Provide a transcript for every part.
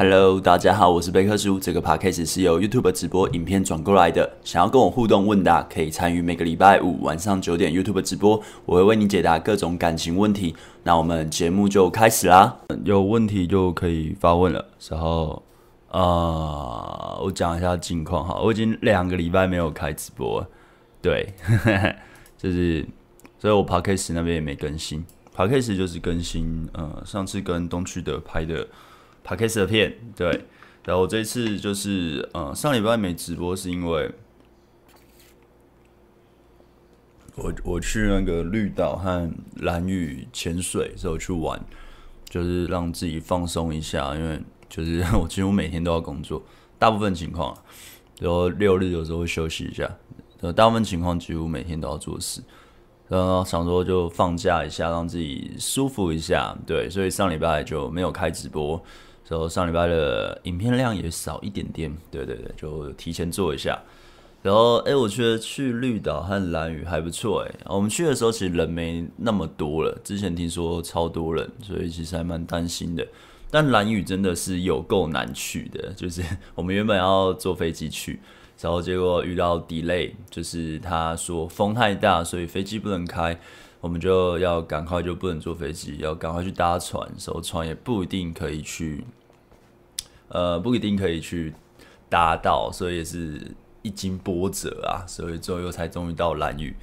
Hello，大家好，我是贝克叔。这个 podcast 是由 YouTube 直播影片转过来的。想要跟我互动问答，可以参与每个礼拜五晚上九点 YouTube 直播，我会为你解答各种感情问题。那我们节目就开始啦，有问题就可以发问了。然后，呃，我讲一下近况哈，我已经两个礼拜没有开直播，对，就是，所以我 podcast 那边也没更新。Podcast 就是更新，呃，上次跟东区的拍的 Podcast 的片，对，然后我这次就是，呃，上礼拜没直播是因为我我去那个绿岛和蓝屿潜水时候去玩，就是让自己放松一下，因为就是我几乎每天都要工作，大部分情况，然后六日有时候会休息一下，大部分情况几乎每天都要做事。然后想说就放假一下，让自己舒服一下，对，所以上礼拜就没有开直播，然后上礼拜的影片量也少一点点，对对对，就提前做一下。然后哎，我觉得去绿岛和蓝屿还不错哎，我们去的时候其实人没那么多了，之前听说超多人，所以其实还蛮担心的。但蓝屿真的是有够难去的，就是 我们原本要坐飞机去。然后结果遇到 delay，就是他说风太大，所以飞机不能开，我们就要赶快就不能坐飞机，要赶快去搭船，然后船也不一定可以去，呃，不一定可以去搭到，所以也是一经波折啊，所以最后又才终于到蓝屿，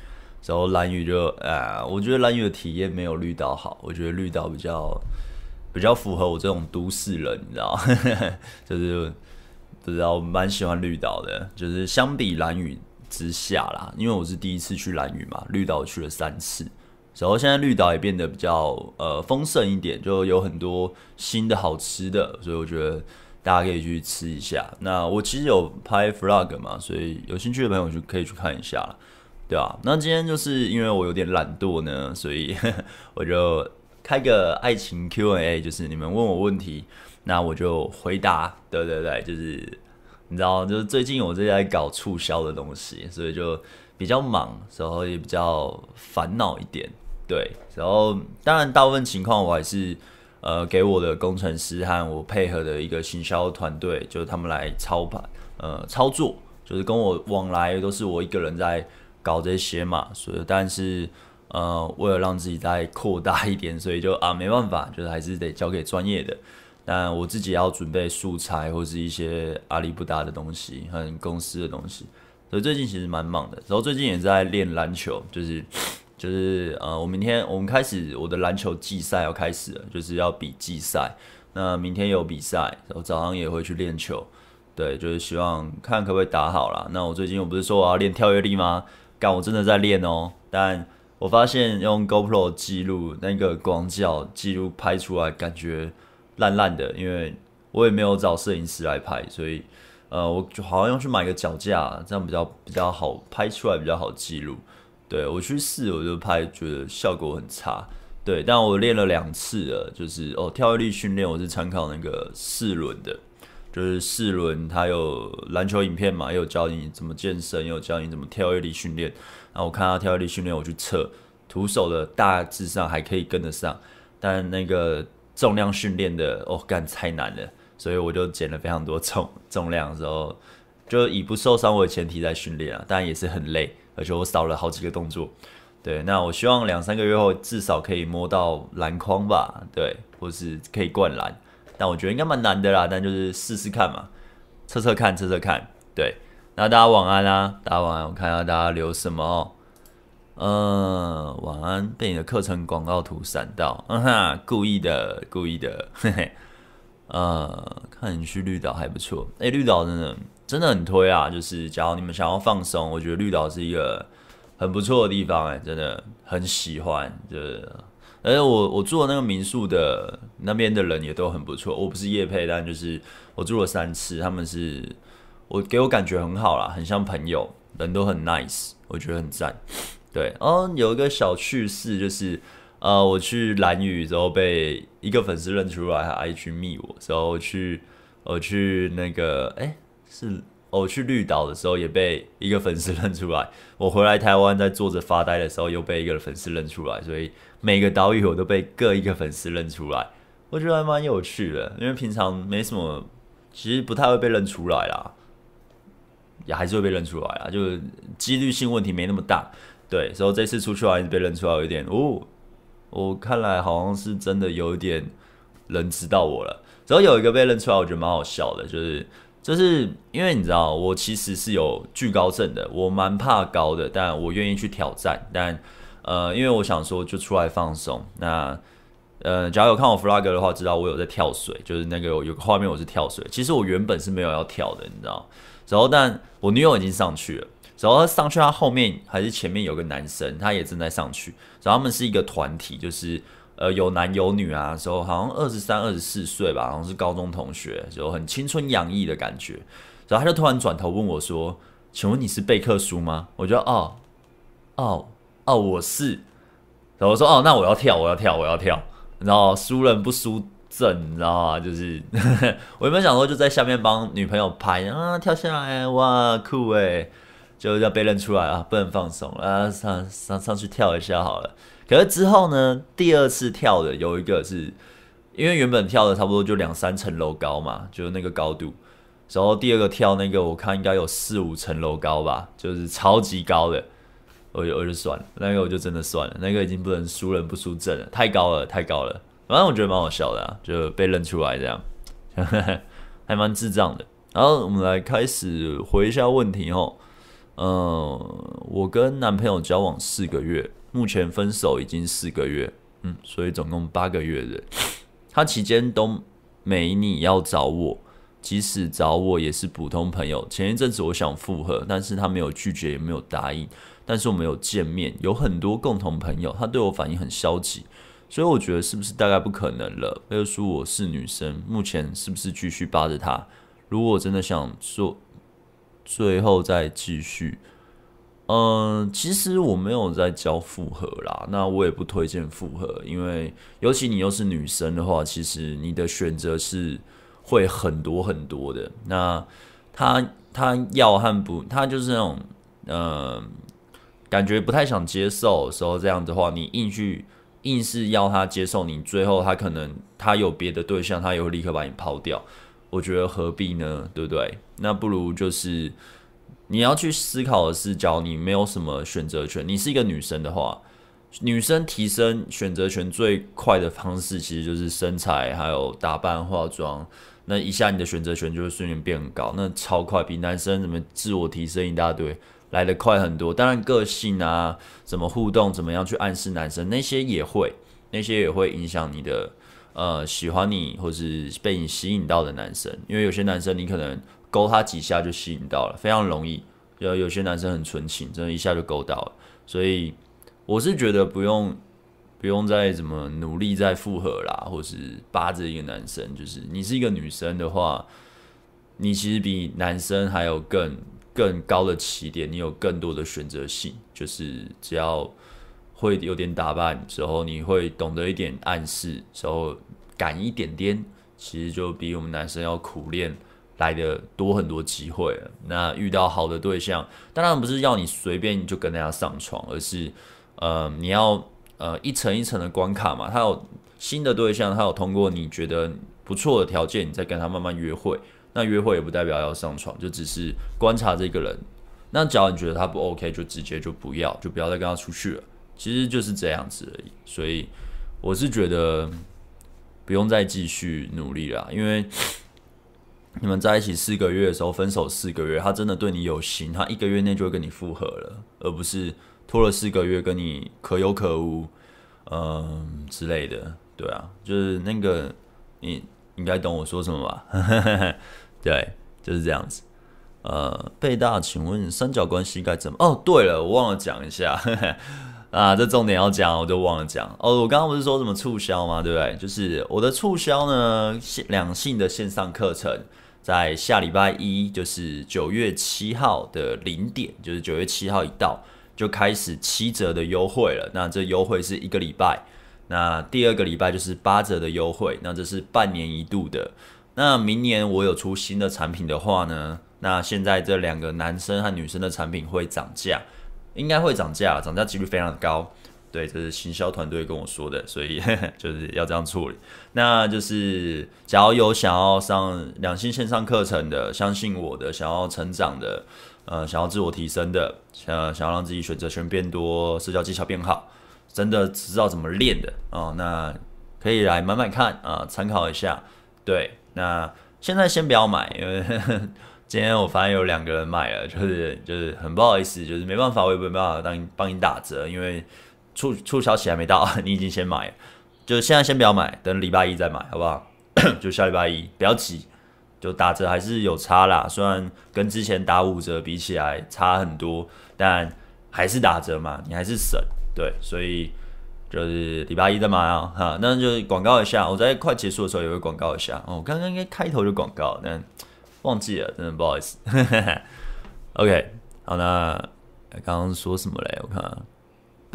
然后蓝屿就啊，我觉得蓝屿的体验没有绿岛好，我觉得绿岛比较比较符合我这种都市人，你知道，就是。不知道，我蛮喜欢绿岛的，就是相比蓝屿之下啦，因为我是第一次去蓝屿嘛，绿岛去了三次，然后现在绿岛也变得比较呃丰盛一点，就有很多新的好吃的，所以我觉得大家可以去吃一下。那我其实有拍 vlog 嘛，所以有兴趣的朋友就可以去看一下了，对啊，那今天就是因为我有点懒惰呢，所以 我就开个爱情 Q&A，就是你们问我问题。那我就回答，对对对，就是你知道，就是最近我正在搞促销的东西，所以就比较忙，然后也比较烦恼一点，对。然后当然大部分情况我还是呃给我的工程师和我配合的一个行销团队，就是他们来操盘呃操作，就是跟我往来都是我一个人在搞这些嘛，所以但是呃为了让自己再扩大一点，所以就啊没办法，就是还是得交给专业的。但我自己要准备素材或是一些阿里不达的东西和公司的东西，所以最近其实蛮忙的。然后最近也在练篮球，就是就是呃，我明天我们开始我的篮球季赛要开始了，就是要比季赛。那明天有比赛，我早上也会去练球，对，就是希望看可不可以打好啦。那我最近我不是说我要练跳跃力吗？干，我真的在练哦。但我发现用 GoPro 记录那个广角记录拍出来感觉。烂烂的，因为我也没有找摄影师来拍，所以呃，我就好像要去买个脚架，这样比较比较好拍出来，比较好记录。对，我去试，我就拍，觉得效果很差。对，但我练了两次了，就是哦，跳跃力训练我是参考那个四轮的，就是四轮它有篮球影片嘛，也有教你怎么健身，也有教你怎么跳跃力训练。然后我看他跳跃力训练，我去测，徒手的大致上还可以跟得上，但那个。重量训练的哦，干太难了，所以我就减了非常多重重量的时候，就以不受伤为前提在训练啊，当然也是很累，而且我少了好几个动作。对，那我希望两三个月后至少可以摸到篮筐吧，对，或是可以灌篮，但我觉得应该蛮难的啦，但就是试试看嘛，测测看，测测看。对，那大家晚安啊，大家晚安，我看一下大家留什么哦。嗯，晚安。被你的课程广告图闪到，嗯哈，故意的，故意的，嘿嘿。呃，看你去绿岛还不错，诶、绿岛真的真的很推啊！就是假如你们想要放松，我觉得绿岛是一个很不错的地方，哎，真的很喜欢。就是，而且我我住的那个民宿的那边的人也都很不错。我不是业配，但就是我住了三次，他们是我给我感觉很好啦，很像朋友，人都很 nice，我觉得很赞。对，哦，有一个小趣事，就是，呃，我去蓝屿之后被一个粉丝认出来，还 IG 密我，之后去，我去那个，哎，是，我去绿岛的时候也被一个粉丝认出来，我回来台湾在坐着发呆的时候又被一个粉丝认出来，所以每个岛屿我都被各一个粉丝认出来，我觉得还蛮有趣的，因为平常没什么，其实不太会被认出来啦，也还是会被认出来啊，就是几率性问题没那么大。对，所以这次出去玩被认出来有点哦，我看来好像是真的有点人知道我了。然后有一个被认出来，我觉得蛮好笑的，就是就是因为你知道，我其实是有惧高症的，我蛮怕高的，但我愿意去挑战，但呃，因为我想说就出来放松，那。呃，假如有看我 vlog 的话，知道我有在跳水，就是那个有个画面我是跳水。其实我原本是没有要跳的，你知道。然后，但我女友已经上去了。然后上去，她后面还是前面有个男生，他也正在上去。然后他们是一个团体，就是呃有男有女啊。时候好像二十三、二十四岁吧，好像是高中同学，就很青春洋溢的感觉。然后他就突然转头问我说：“请问你是贝克书吗？”我就哦哦哦，我是。然后我说：“哦，那我要跳，我要跳，我要跳。”然后输人不输阵，你知道吗？就是 我原本想说就在下面帮女朋友拍啊，跳下来哇，酷诶，就要被认出来啊，不能放松啊，上上上去跳一下好了。可是之后呢，第二次跳的有一个是因为原本跳的差不多就两三层楼高嘛，就是那个高度。然后第二个跳那个，我看应该有四五层楼高吧，就是超级高的。我就我就算了，那个我就真的算了，那个已经不能输人不输阵了，太高了，太高了。反正我觉得蛮好笑的，就被认出来这样，还蛮智障的。然后我们来开始回一下问题哦。嗯、我跟男朋友交往四个月，目前分手已经四个月，嗯，所以总共八个月的。他期间都没你要找我，即使找我也是普通朋友。前一阵子我想复合，但是他没有拒绝，也没有答应。但是我们有见面，有很多共同朋友，他对我反应很消极，所以我觉得是不是大概不可能了？又说我是女生，目前是不是继续扒着他？如果真的想说，最后再继续，嗯，其实我没有在教复合啦，那我也不推荐复合，因为尤其你又是女生的话，其实你的选择是会很多很多的。那他他要和不，他就是那种，嗯。感觉不太想接受的时候，这样的话，你硬去硬是要他接受你，最后他可能他有别的对象，他也会立刻把你抛掉。我觉得何必呢？对不对？那不如就是你要去思考的是，假如你没有什么选择权，你是一个女生的话，女生提升选择权最快的方式，其实就是身材还有打扮化妆，那一下你的选择权就会瞬间变很高，那超快，比男生怎么自我提升一大堆。来的快很多，当然个性啊，怎么互动，怎么样去暗示男生，那些也会，那些也会影响你的，呃，喜欢你或是被你吸引到的男生，因为有些男生你可能勾他几下就吸引到了，非常容易。有有些男生很纯情，真的一下就勾到了，所以我是觉得不用不用再怎么努力再复合啦，或是扒着一个男生，就是你是一个女生的话，你其实比男生还有更。更高的起点，你有更多的选择性，就是只要会有点打扮之后，你会懂得一点暗示，之后敢一点点，其实就比我们男生要苦练来的多很多机会了。那遇到好的对象，当然不是要你随便就跟大家上床，而是呃你要呃一层一层的关卡嘛。他有新的对象，他有通过你觉得不错的条件，你再跟他慢慢约会。那约会也不代表要上床，就只是观察这个人。那只要你觉得他不 OK，就直接就不要，就不要再跟他出去了。其实就是这样子而已。所以我是觉得不用再继续努力了，因为你们在一起四个月的时候分手四个月，他真的对你有心，他一个月内就会跟你复合了，而不是拖了四个月跟你可有可无，嗯之类的。对啊，就是那个你应该懂我说什么吧？对，就是这样子。呃，贝大，请问三角关系该怎么？哦，对了，我忘了讲一下 啊，这重点要讲，我就忘了讲。哦，我刚刚不是说什么促销吗？对不对？就是我的促销呢，两性的线上课程，在下礼拜一，就是九月七号的零点，就是九月七号一到，就开始七折的优惠了。那这优惠是一个礼拜，那第二个礼拜就是八折的优惠，那这是半年一度的。那明年我有出新的产品的话呢，那现在这两个男生和女生的产品会涨价，应该会涨价，涨价几率非常的高。对，这是行销团队跟我说的，所以 就是要这样处理。那就是，假如有想要上两性线上课程的，相信我的，想要成长的，呃，想要自我提升的，想想要让自己选择权变多，社交技巧变好，真的知道怎么练的哦，那可以来买买看啊，参考一下。对，那现在先不要买，因为 今天我发现有两个人买了，就是就是很不好意思，就是没办法，我也没办法帮你帮你打折，因为促促销期还没到，你已经先买，就现在先不要买，等礼拜一再买，好不好？就下礼拜一，不要急，就打折还是有差啦，虽然跟之前打五折比起来差很多，但还是打折嘛，你还是省，对，所以就是礼拜一再买啊，哈，那就广告一下，我在快结束的时候也会广告一下，哦，刚刚应该开头就广告，但。忘记了，真的不好意思。OK，好，那刚刚说什么嘞？我看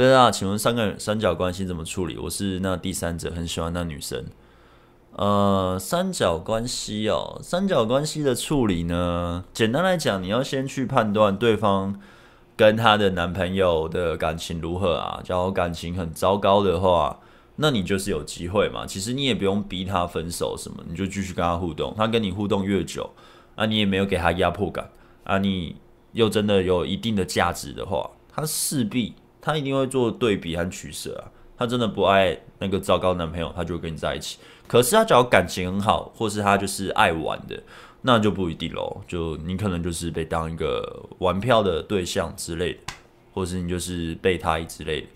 对啊，请问三个三角关系怎么处理？我是那第三者，很喜欢那女生。呃，三角关系哦，三角关系的处理呢，简单来讲，你要先去判断对方跟她的男朋友的感情如何啊。假如感情很糟糕的话，那你就是有机会嘛。其实你也不用逼他分手什么，你就继续跟他互动。他跟你互动越久，啊，你也没有给他压迫感啊，你又真的有一定的价值的话，他势必他一定会做对比和取舍啊。他真的不爱那个糟糕男朋友，他就会跟你在一起。可是他只要感情很好，或是他就是爱玩的，那就不一定喽。就你可能就是被当一个玩票的对象之类的，或是你就是备胎之类的。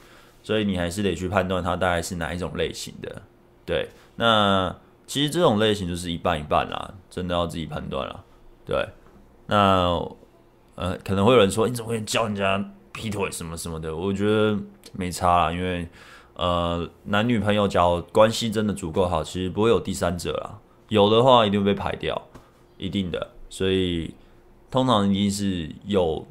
所以你还是得去判断他大概是哪一种类型的。对，那其实这种类型就是一半一半啦，真的要自己判断啦。对，那呃，可能会有人说，你怎么会教人家劈腿什么什么的？我觉得没差啦，因为呃，男女朋友假如关系真的足够好，其实不会有第三者啦。有的话，一定会被排掉，一定的。所以通常一定是有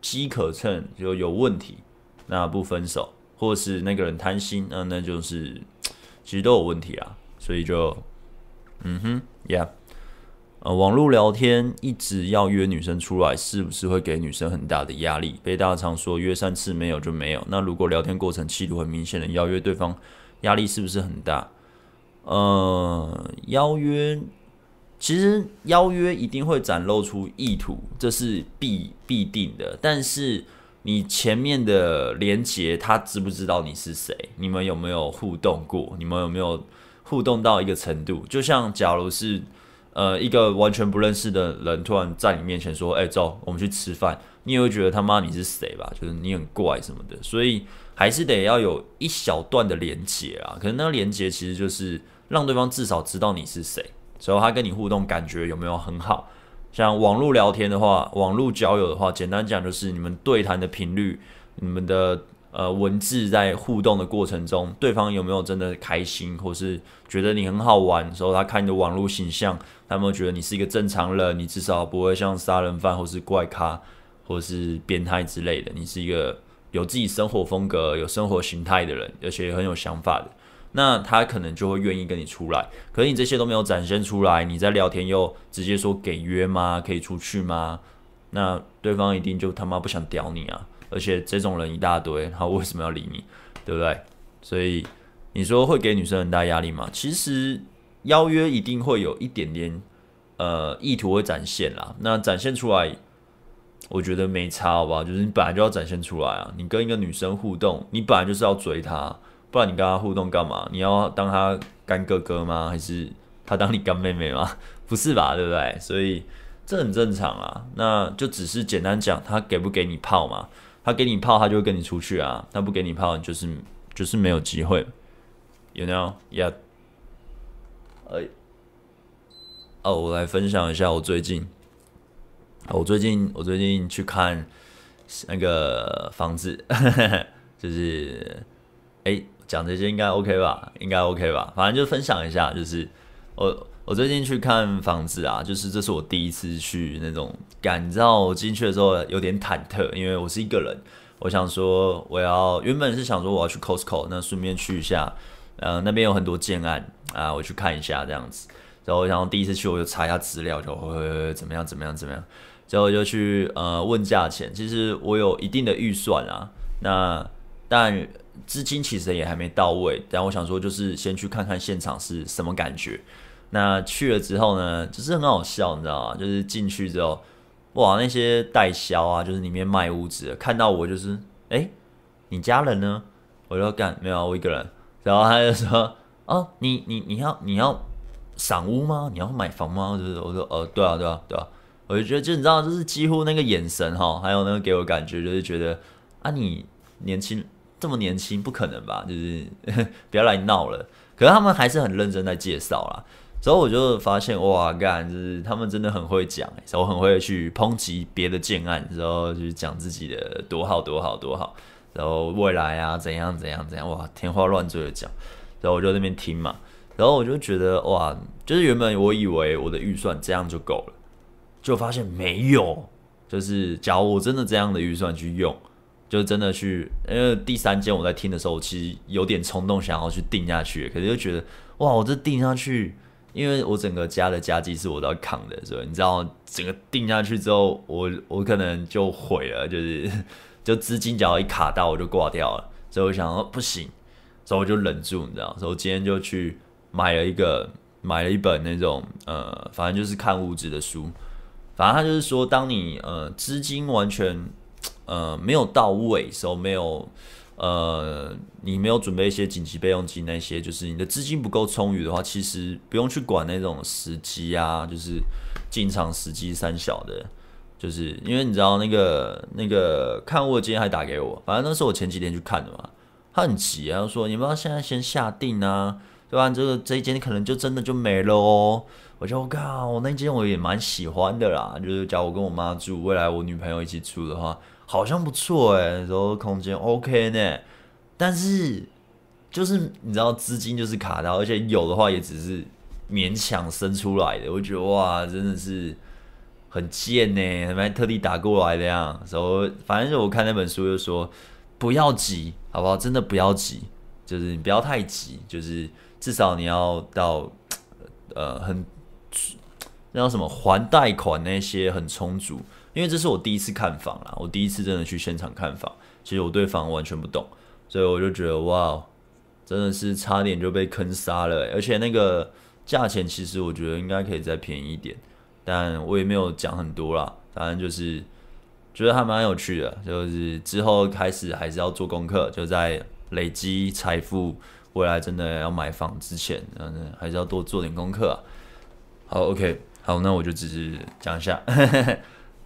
机可乘，就有问题，那不分手，或是那个人贪心，那那就是 其实都有问题啊。所以就嗯哼，Yeah。呃，网络聊天一直要约女生出来，是不是会给女生很大的压力？被大家常说约三次没有就没有。那如果聊天过程气度很明显的邀约对方，压力是不是很大？呃，邀约其实邀约一定会展露出意图，这是必必定的。但是你前面的连结，他知不知道你是谁？你们有没有互动过？你们有没有互动到一个程度？就像假如是。呃，一个完全不认识的人突然在你面前说：“哎、走，我们去吃饭。”你也会觉得他妈你是谁吧？就是你很怪什么的，所以还是得要有一小段的连接啊。可能那个连接其实就是让对方至少知道你是谁，之后他跟你互动感觉有没有很好。像网络聊天的话，网络交友的话，简单讲就是你们对谈的频率，你们的。呃，文字在互动的过程中，对方有没有真的开心，或是觉得你很好玩的时候，他看你的网络形象，他有没有觉得你是一个正常人？你至少不会像杀人犯，或是怪咖，或是变态之类的。你是一个有自己生活风格、有生活形态的人，而且很有想法的。那他可能就会愿意跟你出来。可是你这些都没有展现出来，你在聊天又直接说给约吗？可以出去吗？那对方一定就他妈不想屌你啊！而且这种人一大堆，他为什么要理你？对不对？所以你说会给女生很大压力吗？其实邀约一定会有一点点呃意图会展现啦。那展现出来，我觉得没差，好不好？就是你本来就要展现出来啊。你跟一个女生互动，你本来就是要追她，不然你跟她互动干嘛？你要当她干哥哥吗？还是她当你干妹妹吗？不是吧？对不对？所以这很正常啊。那就只是简单讲，他给不给你炮嘛？他给你炮，他就会跟你出去啊。他不给你炮，就是就是没有机会。You know? Yeah. 哎，哦，我来分享一下我最近，我最近我最近去看那个房子，就是哎，讲这些应该 OK 吧？应该 OK 吧？反正就分享一下，就是我。我最近去看房子啊，就是这是我第一次去那种感，你知道我进去的时候有点忐忑，因为我是一个人。我想说，我要原本是想说我要去 Costco，那顺便去一下，呃，那边有很多建案啊，我去看一下这样子。然后我想第一次去，我就查一下资料，就会怎么样怎么样怎么样。然后就去呃问价钱，其实我有一定的预算啊。那但资金其实也还没到位，但我想说就是先去看看现场是什么感觉。那去了之后呢，就是很好笑，你知道吗？就是进去之后，哇，那些代销啊，就是里面卖屋子的，看到我就是，哎、你家人呢？我就干，没有，我一个人。然后他就说，哦，你你你要你要赏屋吗？你要买房吗？就是我说，呃，对啊，对啊，对啊。我就觉得，就你知道，就是几乎那个眼神哈，还有那个给我感觉，就是觉得啊，你年轻这么年轻，不可能吧？就是 不要来闹了。可是他们还是很认真在介绍啦。之后我就发现，哇，干，就是他们真的很会讲，然后很会去抨击别的建案，然后去讲自己的多好多好多好，然后未来啊怎样怎样怎样，哇，天花乱坠的讲。然后我就那边听嘛，然后我就觉得，哇，就是原本我以为我的预算这样就够了。就发现没有，就是假如我真的这样的预算去用，就真的去，因为第三间我在听的时候，其实有点冲动想要去定下去，可是就觉得哇，我这定下去，因为我整个家的家计是我都要扛的，所以你知道，整个定下去之后，我我可能就毁了，就是 就资金只要一卡到，我就挂掉了，所以我想说不行，所以我就忍住，你知道，所以我今天就去买了一个，买了一本那种呃，反正就是看物质的书。反正他就是说，当你呃资金完全呃没有到位时候，没有呃你没有准备一些紧急备用金那些，就是你的资金不够充裕的话，其实不用去管那种时机啊，就是进场时机三小的，就是因为你知道那个那个看我今天还打给我，反正那是我前几天去看的嘛，他很急啊，说你不要现在先下定啊，对吧？这个这一间可能就真的就没了哦。我就我靠，我那间我也蛮喜欢的啦，就是假如我跟我妈住，未来我女朋友一起住的话，好像不错哎，然后空间 OK 呢，但是就是你知道资金就是卡到，而且有的话也只是勉强生出来的，我觉得哇，真的是很贱呢，还特地打过来的呀，然后反正就我看那本书就说不要急，好不好？真的不要急，就是你不要太急，就是至少你要到呃很。那什么还贷款那些很充足，因为这是我第一次看房啦，我第一次真的去现场看房，其实我对房完全不懂，所以我就觉得哇，真的是差点就被坑杀了，而且那个价钱其实我觉得应该可以再便宜一点，但我也没有讲很多啦，反正就是觉得还蛮有趣的，就是之后开始还是要做功课，就在累积财富，未来真的要买房之前，嗯，还是要多做点功课。好，OK。好，那我就只是讲一下，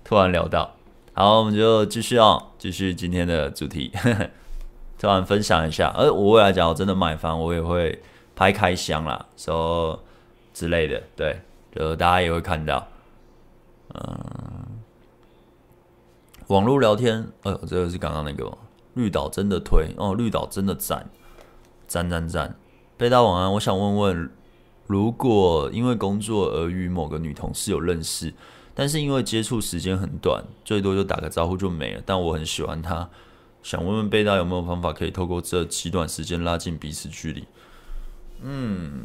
突然聊到，好，我们就继续哦，继续今天的主题，突然分享一下，而我未来讲我真的买房，我也会拍开箱啦，说之类的，对，就大家也会看到，嗯，网络聊天，哎呦，这个是刚刚那个绿岛真的推哦，绿岛真的赞，赞赞赞，贝大晚安，我想问问。如果因为工作而与某个女同事有认识，但是因为接触时间很短，最多就打个招呼就没了。但我很喜欢他，想问问贝大有没有方法可以透过这极短时间拉近彼此距离？嗯，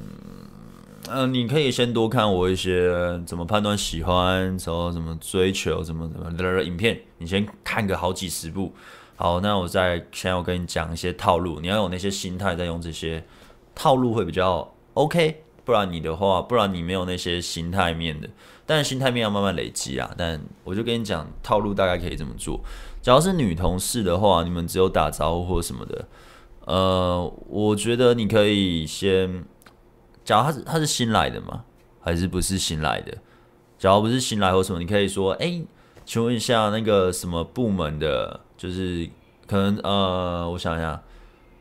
呃，你可以先多看我一些怎么判断喜欢，然后怎么追求，怎么怎么的影片，你先看个好几十部。好，那我再现在我跟你讲一些套路，你要有那些心态，再用这些套路会比较 OK。不然你的话，不然你没有那些心态面的，但心态面要慢慢累积啊。但我就跟你讲，套路大概可以这么做。假如是女同事的话，你们只有打招呼或什么的，呃，我觉得你可以先，假如他是他是新来的吗？还是不是新来的？假如不是新来或什么，你可以说，哎、请问一下那个什么部门的，就是可能呃，我想一下，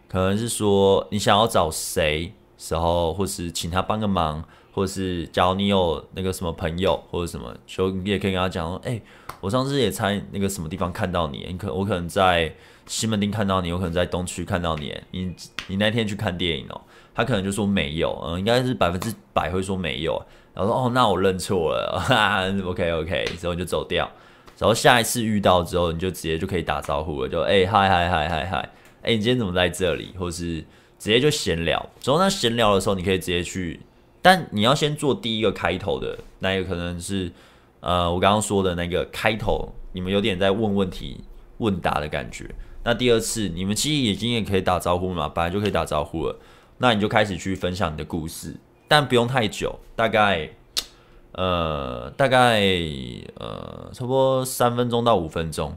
可能是说你想要找谁？时候，或是请他帮个忙，或是假如你有那个什么朋友或者什么，就你也可以跟他讲说，哎、我上次也在那个什么地方看到你，你可我可能在西门町看到你，我可能在东区看到你，你你那天去看电影哦，他可能就说没有，嗯，应该是百分之百会说没有，然后说哦，那我认错了，哈哈，OK OK，然后就走掉，然后下一次遇到之后，你就直接就可以打招呼了，就哎嗨嗨嗨嗨嗨，哎，你今天怎么在这里，或是。直接就闲聊，然后那闲聊的时候，你可以直接去，但你要先做第一个开头的那一个，可能是呃，我刚刚说的那个开头，你们有点在问问题问答的感觉，那第二次你们其实已经也可以打招呼嘛，本来就可以打招呼了。那你就开始去分享你的故事，但不用太久，大概呃大概呃差不多三分钟到五分钟。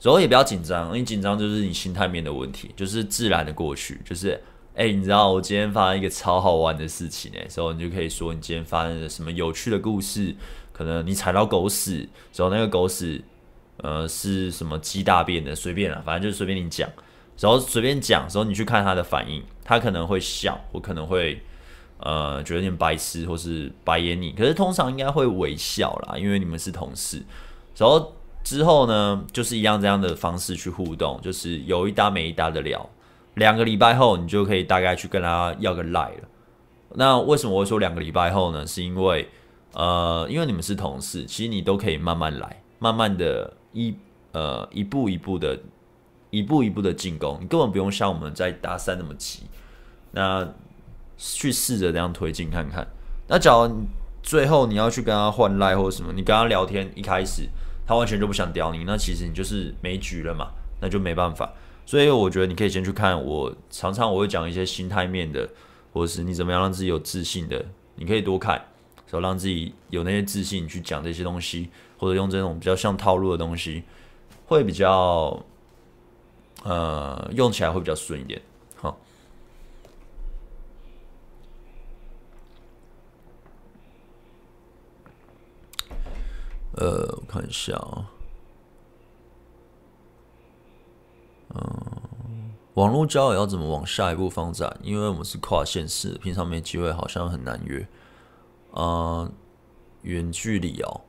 然后也不要紧张，你紧张就是你心态面的问题，就是自然的过去。就是哎、你知道我今天发生一个超好玩的事情哎，所以你就可以说你今天发生了什么有趣的故事，可能你踩到狗屎，然后那个狗屎呃是什么鸡大便的，随便啦，反正就是随便你讲，然后随便讲，然后你去看他的反应，他可能会笑，我可能会呃觉得有点白痴，或是白眼你，可是通常应该会微笑啦，因为你们是同事，然后。之后呢，就是一样这样的方式去互动，就是有一搭没一搭的聊。两个礼拜后，你就可以大概去跟他要个赖了。那为什么我会说两个礼拜后呢？是因为，呃，因为你们是同事，其实你都可以慢慢来，慢慢的一呃一步一步的，一步一步的进攻，你根本不用像我们在搭讪那么急。那去试着这样推进看看。那假如最后你要去跟他换赖或者什么，你跟他聊天一开始。他完全就不想屌你，那其实你就是没局了嘛，那就没办法。所以我觉得你可以先去看我，常常我会讲一些心态面的，或者是你怎么样让自己有自信的，你可以多看，然后让自己有那些自信去讲这些东西，或者用这种比较像套路的东西，会比较，呃，用起来会比较顺一点。呃，我看一下啊，嗯，网络交友要怎么往下一步发展？因为我们是跨县市，平常没机会，好像很难约。啊，远距离哦，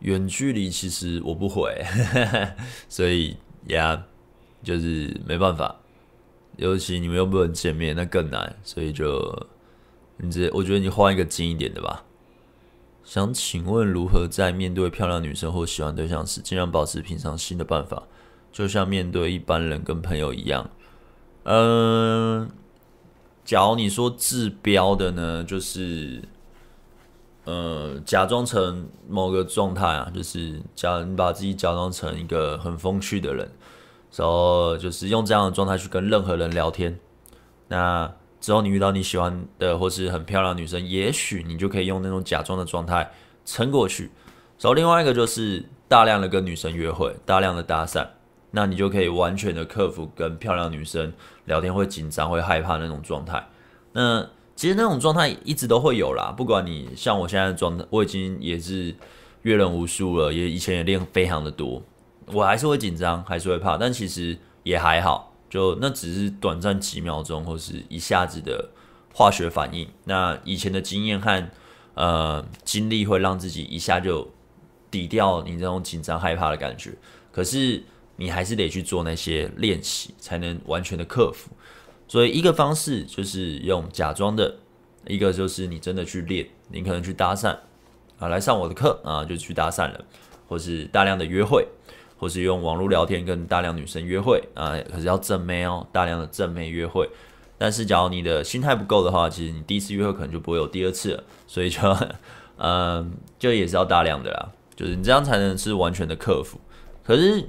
远距离其实我不会，所以呀，就是没办法。尤其你们又不能见面，那更难。所以就你这，我觉得你换一个近一点的吧。想请问如何在面对漂亮女生或喜欢对象时，尽量保持平常心的办法？就像面对一般人跟朋友一样。嗯，假如你说治标的呢，就是，呃，假装成某个状态啊，就是假如你把自己假装成一个很风趣的人，然后就是用这样的状态去跟任何人聊天，那。之后你遇到你喜欢的或是很漂亮的女生，也许你就可以用那种假装的状态撑过去。然后另外一个就是大量的跟女生约会，大量的搭讪，那你就可以完全的克服跟漂亮女生聊天会紧张、会害怕那种状态。那其实那种状态一直都会有啦，不管你像我现在的状态，我已经也是阅人无数了，也以前也练非常的多，我还是会紧张，还是会怕，但其实也还好。就那只是短暂几秒钟，或是一下子的化学反应。那以前的经验和呃经历会让自己一下就抵掉你这种紧张害怕的感觉。可是你还是得去做那些练习，才能完全的克服。所以一个方式就是用假装的，一个就是你真的去练。你可能去搭讪啊，来上我的课啊，就去搭讪了，或是大量的约会。或是用网络聊天跟大量女生约会啊，可是要正妹哦，大量的正妹约会。但是，假如你的心态不够的话，其实你第一次约会可能就不会有第二次了。所以就，嗯，就也是要大量的啦，就是你这样才能是完全的克服。可是，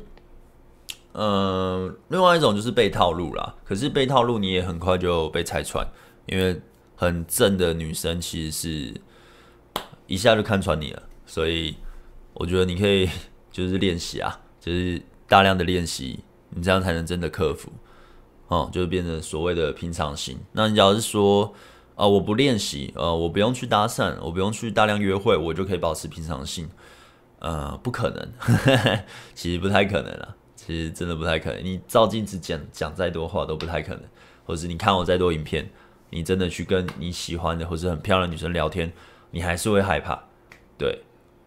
嗯，另外一种就是被套路啦。可是被套路你也很快就被拆穿，因为很正的女生其实是一下就看穿你了。所以，我觉得你可以就是练习啊。就是大量的练习，你这样才能真的克服，哦，就是变成所谓的平常心。那你假如是说，啊、我不练习，呃，我不用去搭讪，我不用去大量约会，我就可以保持平常心，呃，不可能，其实不太可能啊，其实真的不太可能。你照镜子讲讲再多话都不太可能，或是你看我再多影片，你真的去跟你喜欢的或是很漂亮的女生聊天，你还是会害怕。对，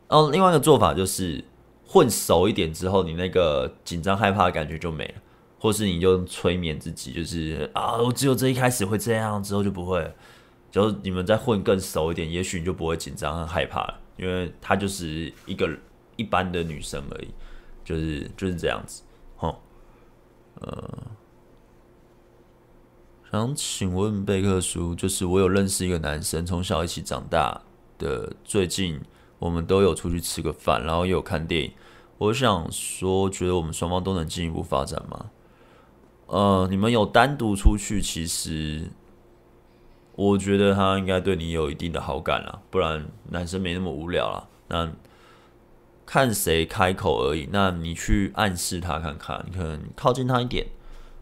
然后，另外一个做法就是。混熟一点之后，你那个紧张害怕的感觉就没了，或是你就催眠自己，就是啊，我只有这一开始会这样，之后就不会了。就你们再混更熟一点，也许你就不会紧张和害怕了，因为她就是一个一般的女生而已，就是就是这样子。呃，想请问贝克叔，就是我有认识一个男生，从小一起长大的，最近。我们都有出去吃个饭，然后也有看电影。我想说，觉得我们双方都能进一步发展吗？呃，你们有单独出去，其实我觉得他应该对你有一定的好感啦，不然男生没那么无聊啦。那看谁开口而已。那你去暗示他看看，你可能靠近他一点，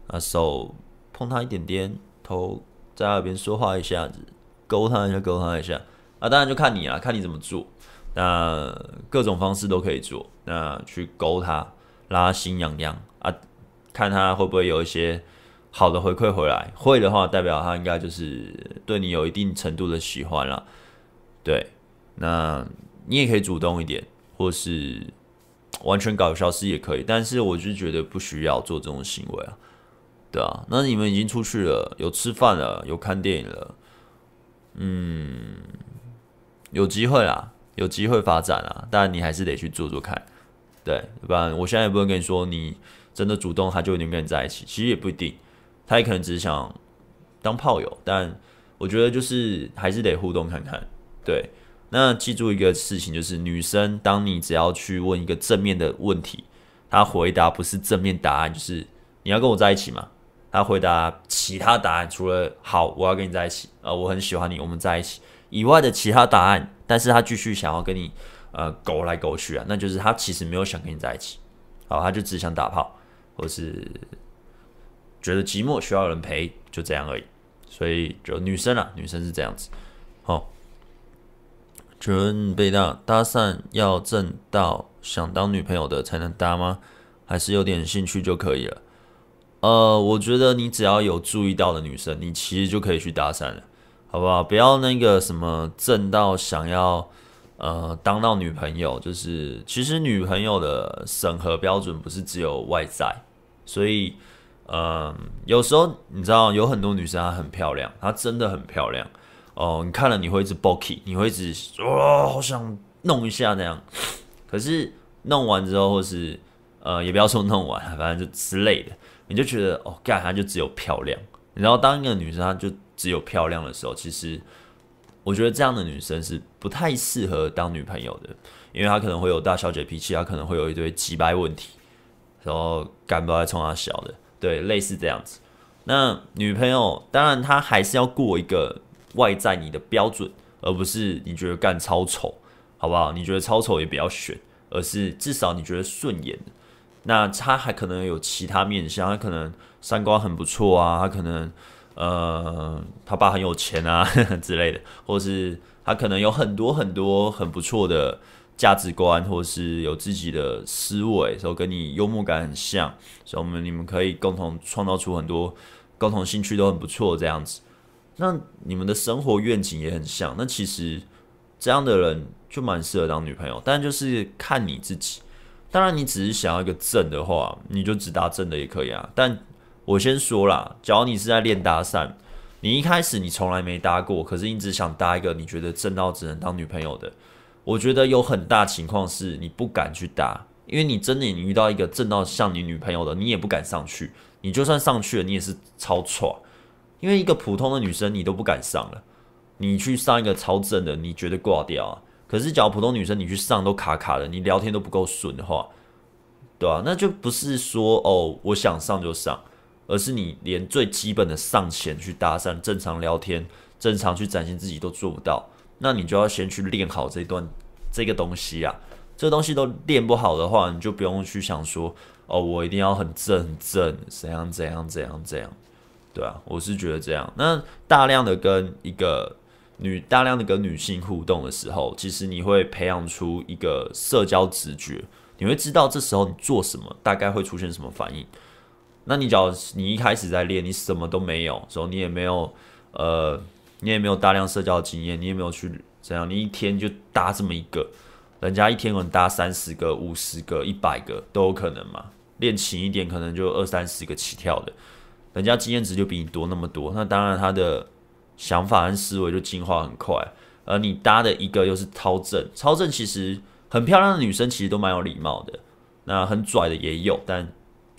啊，手碰他一点点，头在耳边说话一下子，勾他一下，勾他一下。啊，当然就看你啦，看你怎么做。那各种方式都可以做。那去勾他，拉他心痒痒啊，看他会不会有一些好的回馈回来。会的话，代表他应该就是对你有一定程度的喜欢了。对，那你也可以主动一点，或是完全搞消失也可以。但是我就觉得不需要做这种行为啊。对啊，那你们已经出去了，有吃饭了，有看电影了，嗯。有机会啦，有机会发展啊，但你还是得去做做看，对，不然我现在也不会跟你说，你真的主动，他就一定跟你在一起。其实也不一定，他也可能只是想当炮友。但我觉得就是还是得互动看看，对。那记住一个事情，就是女生，当你只要去问一个正面的问题，她回答不是正面答案，就是你要跟我在一起吗？她回答其他答案，除了好，我要跟你在一起啊，我很喜欢你，我们在一起。以外的其他答案，但是她继续想要跟你呃勾来勾去啊，那就是她其实没有想跟你在一起，好，她就只想打炮，或是觉得寂寞需要有人陪，就这样而已。所以就女生啊，女生是这样子。好，准备到搭讪要正到想当女朋友的才能搭吗？还是有点兴趣就可以了？呃，我觉得你只要有注意到的女生，你其实就可以去搭讪了。好不好？不要那个什么正到想要呃当到女朋友，就是其实女朋友的审核标准不是只有外在，所以嗯、呃，有时候你知道有很多女生她很漂亮，她真的很漂亮哦，你看了你会一直 boky，你会一直哇、哦、好想弄一下那样，可是弄完之后或是呃也不要说弄完，反正就之类的，你就觉得哦干她就只有漂亮，然后当一个女生她就。只有漂亮的时候，其实我觉得这样的女生是不太适合当女朋友的，因为她可能会有大小姐脾气，她可能会有一堆鸡掰问题，然后干不来冲她小的，对，类似这样子。那女朋友当然她还是要过一个外在你的标准，而不是你觉得干超丑，好不好？你觉得超丑也不要选，而是至少你觉得顺眼。那他还可能有其他面相，他可能三观很不错啊，他可能。呃，他爸很有钱啊 之类的，或是他可能有很多很多很不错的价值观，或是有自己的思维，所以跟你幽默感很像，所以我们你们可以共同创造出很多共同兴趣都很不错这样子。那你们的生活愿景也很像，那其实这样的人就蛮适合当女朋友，但就是看你自己。当然，你只是想要一个正的话，你就只搭正的也可以啊，但。我先说啦，假如你是在练搭讪，你一开始你从来没搭过，可是你只想搭一个你觉得正到只能当女朋友的，我觉得有很大情况是你不敢去搭，因为你真的你遇到一个正到像你女朋友的，你也不敢上去，你就算上去了，你也是超错，因为一个普通的女生你都不敢上了，你去上一个超正的，你绝对挂掉啊。可是假如普通女生你去上都卡卡的，你聊天都不够顺的话，对啊，那就不是说哦，我想上就上。而是你连最基本的上前去搭讪、正常聊天、正常去展现自己都做不到，那你就要先去练好这段这个东西啊。这东西都练不好的话，你就不用去想说哦，我一定要很正很正，怎样怎样怎样怎样，对啊，我是觉得这样。那大量的跟一个女大量的跟女性互动的时候，其实你会培养出一个社交直觉，你会知道这时候你做什么大概会出现什么反应。那你只要你一开始在练，你什么都没有，所以你也没有，呃，你也没有大量社交经验，你也没有去怎样，你一天就搭这么一个，人家一天可能搭三十个、五十个、一百个都有可能嘛。练勤一点，可能就二三十个起跳的，人家经验值就比你多那么多，那当然他的想法和思维就进化很快。而你搭的一个又是超正，超正其实很漂亮的女生其实都蛮有礼貌的，那很拽的也有，但。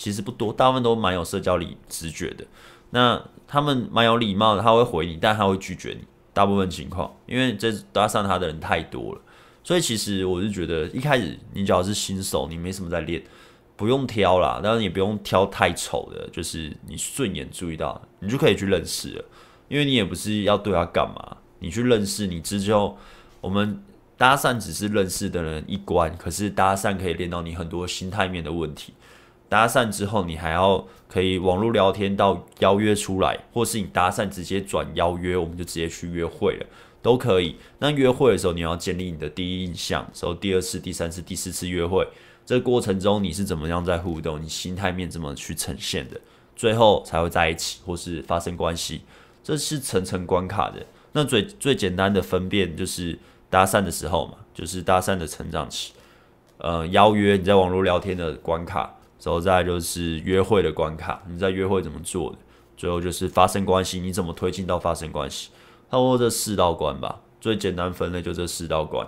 其实不多，大部分都蛮有社交礼直觉的。那他们蛮有礼貌的，他会回你，但他会拒绝你。大部分情况，因为这搭上他的人太多了，所以其实我是觉得，一开始你只要是新手，你没什么在练，不用挑啦，当然也不用挑太丑的，就是你顺眼注意到，你就可以去认识了。因为你也不是要对他干嘛，你去认识你之后，我们搭讪只是认识的人一关，可是搭讪可以练到你很多心态面的问题。搭讪之后，你还要可以网络聊天到邀约出来，或是你搭讪直接转邀约，我们就直接去约会了。都可以。那约会的时候，你要建立你的第一印象。时候第二次、第三次、第四次约会，这个过程中你是怎么样在互动？你心态面怎么去呈现的？最后才会在一起，或是发生关系。这是层层关卡的。那最最简单的分辨就是搭讪的时候嘛，就是搭讪的成长期。呃，邀约你在网络聊天的关卡，之后再就是约会的关卡，你在约会怎么做的？最后就是发生关系，你怎么推进到发生关系？差不多这四道关吧，最简单分类就这四道关。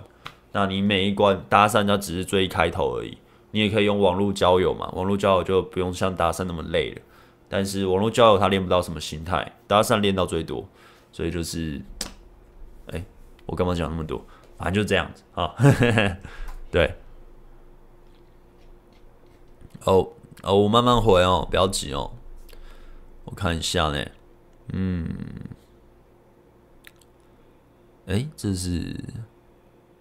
那你每一关搭讪，它只是最一开头而已。你也可以用网络交友嘛，网络交友就不用像搭讪那么累了。但是网络交友它练不到什么心态，搭讪练到最多。所以就是，哎、我干嘛讲那么多？反正就这样子啊。对。哦哦，我慢慢回哦，不要急哦。我看一下呢，嗯。哎，这是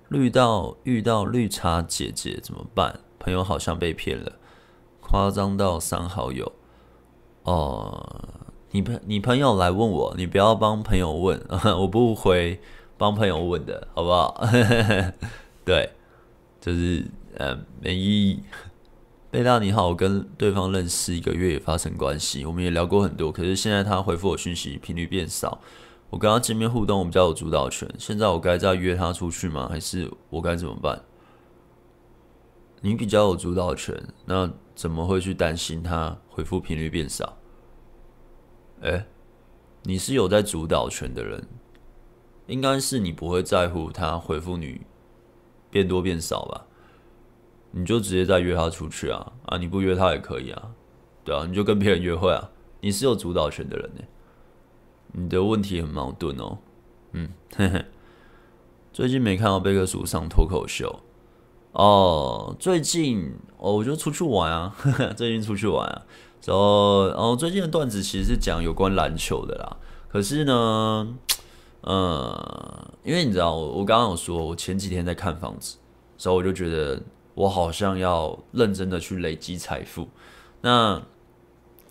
绿到遇到绿茶姐姐怎么办？朋友好像被骗了，夸张到删好友。哦，你朋你朋友来问我，你不要帮朋友问，我不回帮朋友问的，好不好？对，就是嗯，没意义。贝大你好，我跟对方认识一个月也发生关系，我们也聊过很多，可是现在他回复我讯息频率变少。我跟他见面互动，我比较有主导权。现在我该再约他出去吗？还是我该怎么办？你比较有主导权，那怎么会去担心他回复频率变少？诶，你是有在主导权的人，应该是你不会在乎他回复你变多变少吧？你就直接再约他出去啊！啊，你不约他也可以啊，对啊，你就跟别人约会啊！你是有主导权的人呢。你的问题很矛盾哦，嗯，嘿嘿，最近没看到贝克书上脱口秀哦。最近哦，我就出去玩啊，最近出去玩啊。然后哦，最近的段子其实是讲有关篮球的啦。可是呢，呃，因为你知道，我我刚刚有说，我前几天在看房子，所以我就觉得我好像要认真的去累积财富。那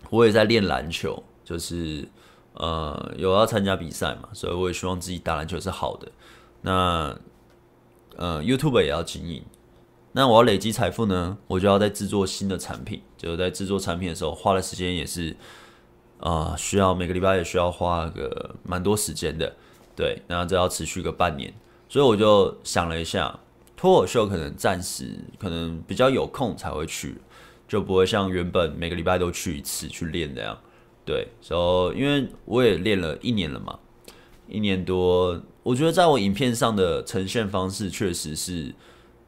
我也在练篮球，就是。呃，有要参加比赛嘛，所以我也希望自己打篮球是好的。那呃，YouTube 也要经营。那我要累积财富呢，我就要在制作新的产品。就是在制作产品的时候，花的时间也是啊、需要每个礼拜也需要花个蛮多时间的。对，那这要持续个半年，所以我就想了一下，脱口秀可能暂时可能比较有空才会去，就不会像原本每个礼拜都去一次去练这样。对，所以因为我也练了一年了嘛，一年多，我觉得在我影片上的呈现方式确实是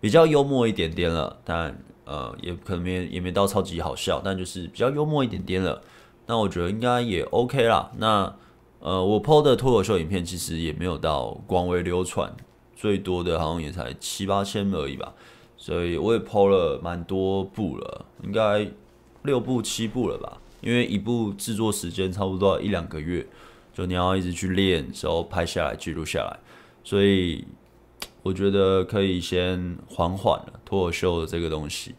比较幽默一点点了，但呃，也可能没也没到超级好笑，但就是比较幽默一点点了。那我觉得应该也 OK 啦。那呃，我 PO 的脱口秀影片其实也没有到广为流传，最多的好像也才七八千而已吧。所以我也 PO 了蛮多部了，应该六部七部了吧。因为一部制作时间差不多一两个月，就你要一直去练，然后拍下来记录下来，所以我觉得可以先缓缓了脱口秀的这个东西。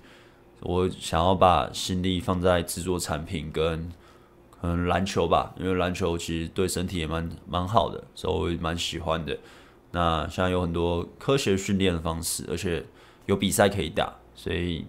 我想要把心力放在制作产品跟可能篮球吧，因为篮球其实对身体也蛮蛮好的，所以我蛮喜欢的。那现在有很多科学训练的方式，而且有比赛可以打，所以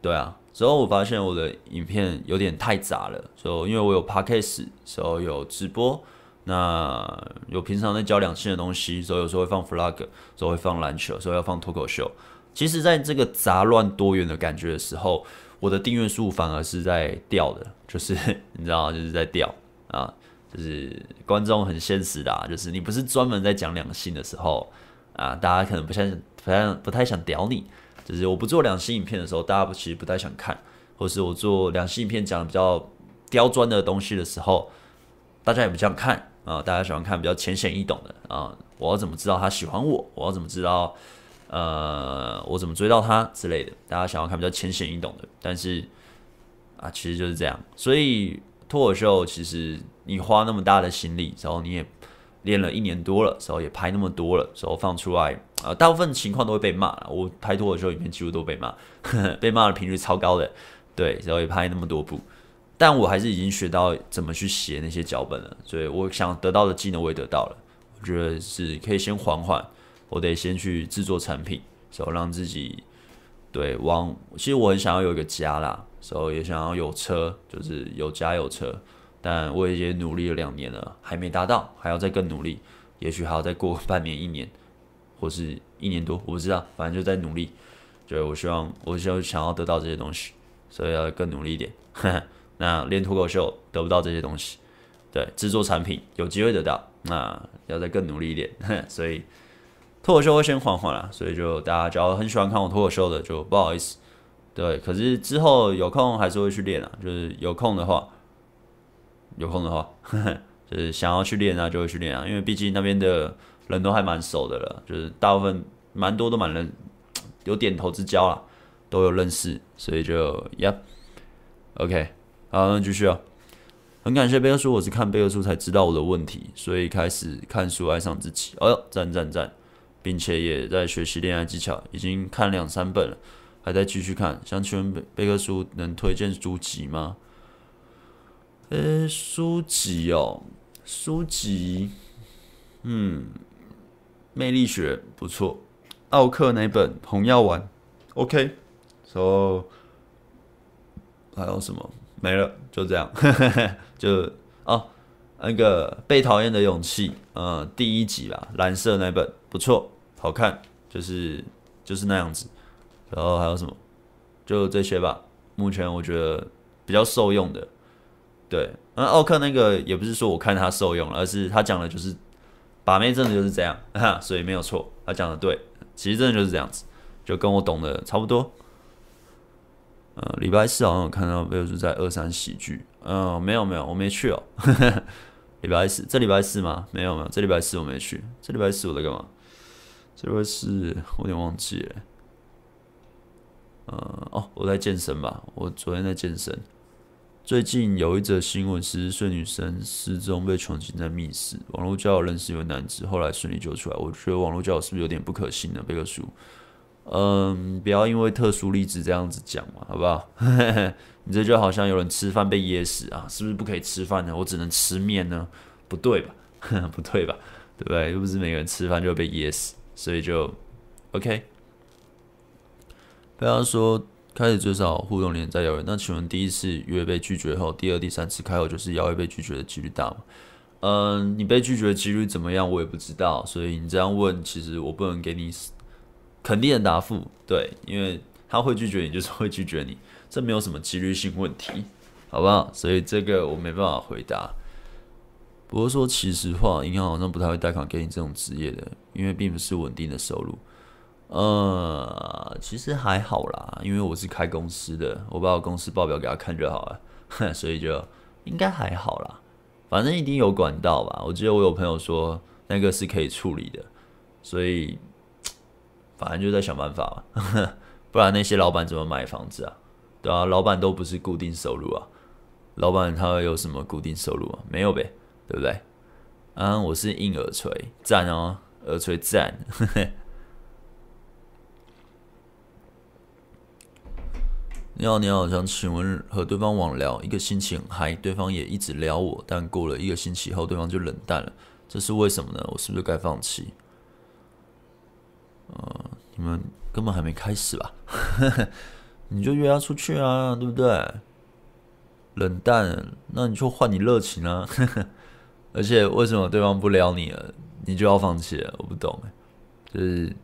对啊。之后我发现我的影片有点太杂了，就因为我有 podcast，时候有直播，那有平常在教两性的东西，所以有时候会放 vlog，所以会放篮球，所以要放脱口秀。其实，在这个杂乱多元的感觉的时候，我的订阅数反而是在掉的，就是 你知道，就是在掉啊，就是观众很现实的啊，就是你不是专门在讲两性的时候啊，大家可能不太、不太、不太想屌你。就是我不做两性影片的时候，大家其实不太想看；或是我做两性影片讲比较刁钻的东西的时候，大家也不想看啊。大家喜欢看比较浅显易懂的啊。我要怎么知道他喜欢我？我要怎么知道呃，我怎么追到他之类的。大家想要看比较浅显易懂的，但是啊，其实就是这样。所以脱口秀其实你花那么大的心力，然后你也练了一年多了，然后也拍那么多了，然后放出来，啊，大部分情况都会被骂。我拍脱口秀影片几乎都被骂，被骂的频率超高的。对，然后也拍那么多部。但我还是已经学到怎么去写那些脚本了，所以我想得到的技能我也得到了。我觉得是可以先缓缓，我得先去制作产品，所以让自己对往。其实我很想要有一个家啦，所以也想要有车，就是有家有车。但我也努力了两年了，还没达到，还要再更努力。也许还要再过半年、一年，或是一年多，我不知道，反正就在努力。对，我希望，我就想要得到这些东西，所以要更努力一点。那练脱口秀得不到这些东西，对，制作产品有机会得到，那要再更努力一点，所以脱口秀会先缓缓啦，所以就大家只要很喜欢看我脱口秀的，就不好意思，对，可是之后有空还是会去练啊，就是有空的话，有空的话，就是想要去练啊，就会去练啊，因为毕竟那边的人都还蛮熟的了，就是大部分蛮多都蛮认，有点头之交啦，都有认识，所以就呀，OK，。好，那继续啊！很感谢贝克叔，我是看贝克叔才知道我的问题，所以开始看书爱上自己。哎呦，赞赞赞！并且也在学习恋爱技巧，已经看两三本了，还在继续看。想请问贝贝克叔能推荐书籍吗？呃，书籍哦，书籍，嗯，魅力学不错，奥克那本红药丸，OK。So，还有什么？没了，就这样，就哦，那个被讨厌的勇气，嗯，第一集吧，蓝色那本不错，好看，就是就是那样子。然后还有什么？就这些吧。目前我觉得比较受用的，对，那奥克那个也不是说我看他受用了，而是他讲的就是把妹真的就是这样，哈，所以没有错，他讲的对，其实真的就是这样子，就跟我懂的差不多。呃，礼拜四好像有看到没有？是在二三喜剧。嗯、没有没有，我没去哦。礼拜四，这礼拜四吗？没有没有，这礼拜四我没去。这礼拜四我在干嘛？这礼拜四我有点忘记了。呃，哦，我在健身吧。我昨天在健身。最近有一则新闻，十四岁女生失踪被囚禁在密室，网络交友认识一位男子，后来顺利救出来。我觉得网络交友是不是有点不可信呢？贝克叔。嗯，不要因为特殊例子这样子讲嘛，好不好？你这就好像有人吃饭被噎死啊，是不是不可以吃饭呢？我只能吃面呢？不对吧？不对吧？对不对？又不是每个人吃饭就会被噎死，所以就 OK。不要说开始最少互动连在邀约，那请问第一次约被拒绝后，第二、第三次开口就是邀约被拒绝的几率大吗？嗯，你被拒绝的几率怎么样？我也不知道，所以你这样问，其实我不能给你。肯定的答复，对，因为他会拒绝你，就是会拒绝你，这没有什么几率性问题，好不好？所以这个我没办法回答。不过说其实话，银行好像不太会贷款给你这种职业的，因为并不是稳定的收入。呃，其实还好啦，因为我是开公司的，我把我公司报表给他看就好了，所以就应该还好啦。反正一定有管道吧？我记得我有朋友说那个是可以处理的，所以。反正就在想办法嘛，不然那些老板怎么买房子啊？对啊，老板都不是固定收入啊，老板他有什么固定收入啊？没有呗，对不对？啊，我是硬耳垂，赞哦，耳垂赞。你好，你好，想请问和对方网聊一个星期很嗨，对方也一直撩我，但过了一个星期后，对方就冷淡了，这是为什么呢？我是不是该放弃？呃，你们根本还没开始吧？你就约他出去啊，对不对？冷淡，那你就换你热情啊。而且为什么对方不撩你了，你就要放弃了？我不懂，就是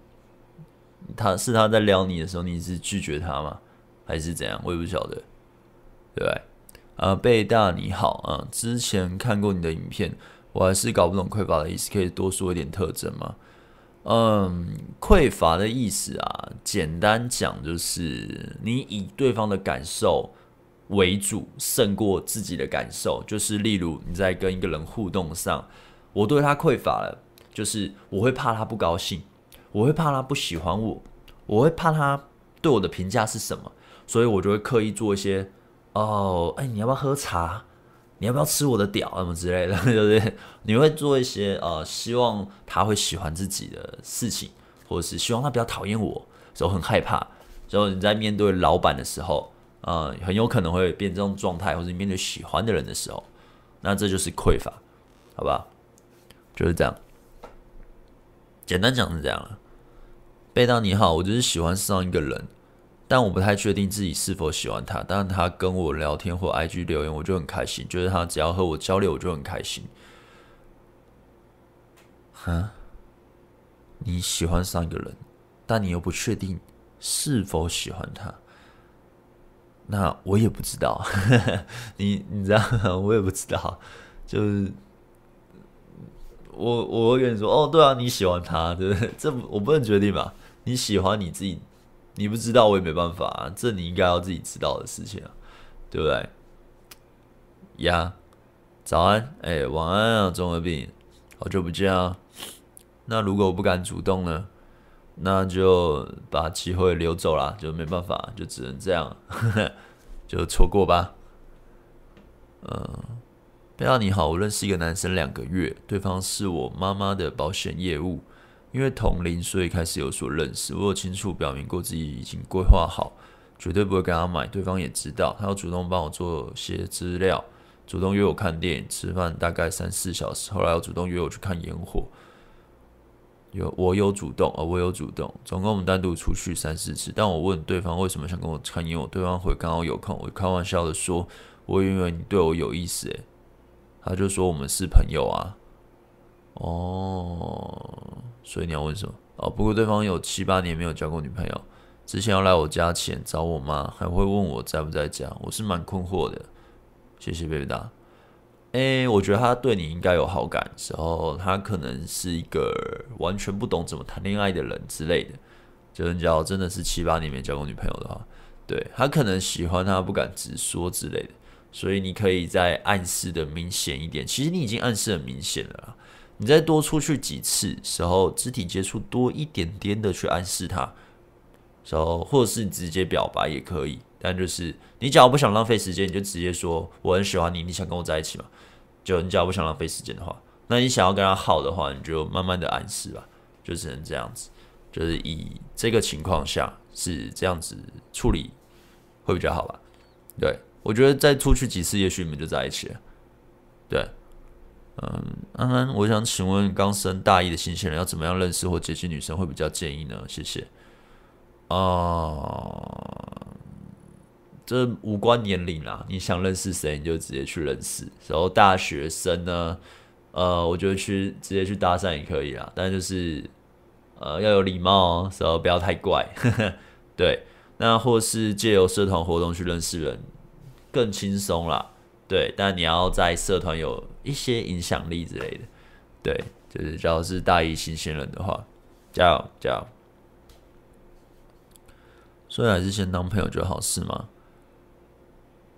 他是他在撩你的时候，你是拒绝他吗？还是怎样？我也不晓得，对不对？啊，贝大你好啊，之前看过你的影片，我还是搞不懂匮乏的意思，可以多说一点特征吗？嗯，匮乏的意思啊，简单讲就是你以对方的感受为主，胜过自己的感受。就是例如你在跟一个人互动上，我对他匮乏了，就是我会怕他不高兴，我会怕他不喜欢我，我会怕他对我的评价是什么，所以我就会刻意做一些哦，哎，你要不要喝茶？你要不要吃我的屌什么之类的，对不对？你会做一些呃，希望他会喜欢自己的事情，或者是希望他不要讨厌我，所以很害怕。所以你在面对老板的时候，呃，很有可能会变这种状态，或者面对喜欢的人的时候，那这就是匮乏，好吧？就是这样。简单讲是这样了。贝当你好，我就是喜欢上一个人，但我不太确定自己是否喜欢他。但他跟我聊天或 IG 留言，我就很开心。就是他只要和我交流，我就很开心。哈？你喜欢上一个人，但你又不确定是否喜欢他？那我也不知道。你你知道，我也不知道。就是。我我会跟你说哦，对啊，你喜欢他，对不对？这我不能决定吧？你喜欢你自己，你不知道我也没办法啊。这你应该要自己知道的事情啊，对不对？呀，早安，哎，晚安啊，中二病，好久不见啊。那如果我不敢主动呢？那就把机会留走了，就没办法，就只能这样，呵呵，就错过吧。嗯。贝拉你好，我认识一个男生两个月，对方是我妈妈的保险业务，因为同龄，所以开始有所认识。我有清楚表明过自己已经规划好，绝对不会跟他买。对方也知道，他要主动帮我做些资料，主动约我看电影、吃饭，大概三四小时。后来要主动约我去看烟火，有我有主动，而我有主动，总共我们单独出去三四次。但我问对方为什么想跟我看烟火，对方回刚好有空。我开玩笑的说，我以为你对我有意思，诶。他就说我们是朋友啊，哦，所以你要问什么？哦，不过对方有七八年没有交过女朋友，之前要来我家前找我妈，还会问我在不在家，我是蛮困惑的。谢谢贝贝达。诶，我觉得他对你应该有好感，然后他可能是一个完全不懂怎么谈恋爱的人之类的。就是你要真的是七八年没交过女朋友的话，对，他可能喜欢他不敢直说之类的。所以你可以再暗示的明显一点，其实你已经暗示很明显了。你再多出去几次时候，肢体接触多一点点的去暗示他，时候或者是你直接表白也可以。但就是你假如不想浪费时间，你就直接说我很喜欢你，你想跟我在一起吗？就你假如不想浪费时间的话，那你想要跟他好的话，你就慢慢的暗示吧，就只能这样子。就是以这个情况下是这样子处理会比较好吧？对。我觉得再出去几次，也许你们就在一起了。对，嗯，安安，我想请问，刚升大一的新鲜人要怎么样认识或接近女生会比较建议呢？谢谢。啊、这无关年龄啦，你想认识谁，你就直接去认识。然后大学生呢，呃，我觉得去直接去搭讪也可以啦，但就是呃要有礼貌哦，然后不要太怪。对，那或是借由社团活动去认识人。更轻松啦，对，但你要在社团有一些影响力之类的，对，就是只要是大一新鲜人的话，加油加油！所以还是先当朋友就好，是吗？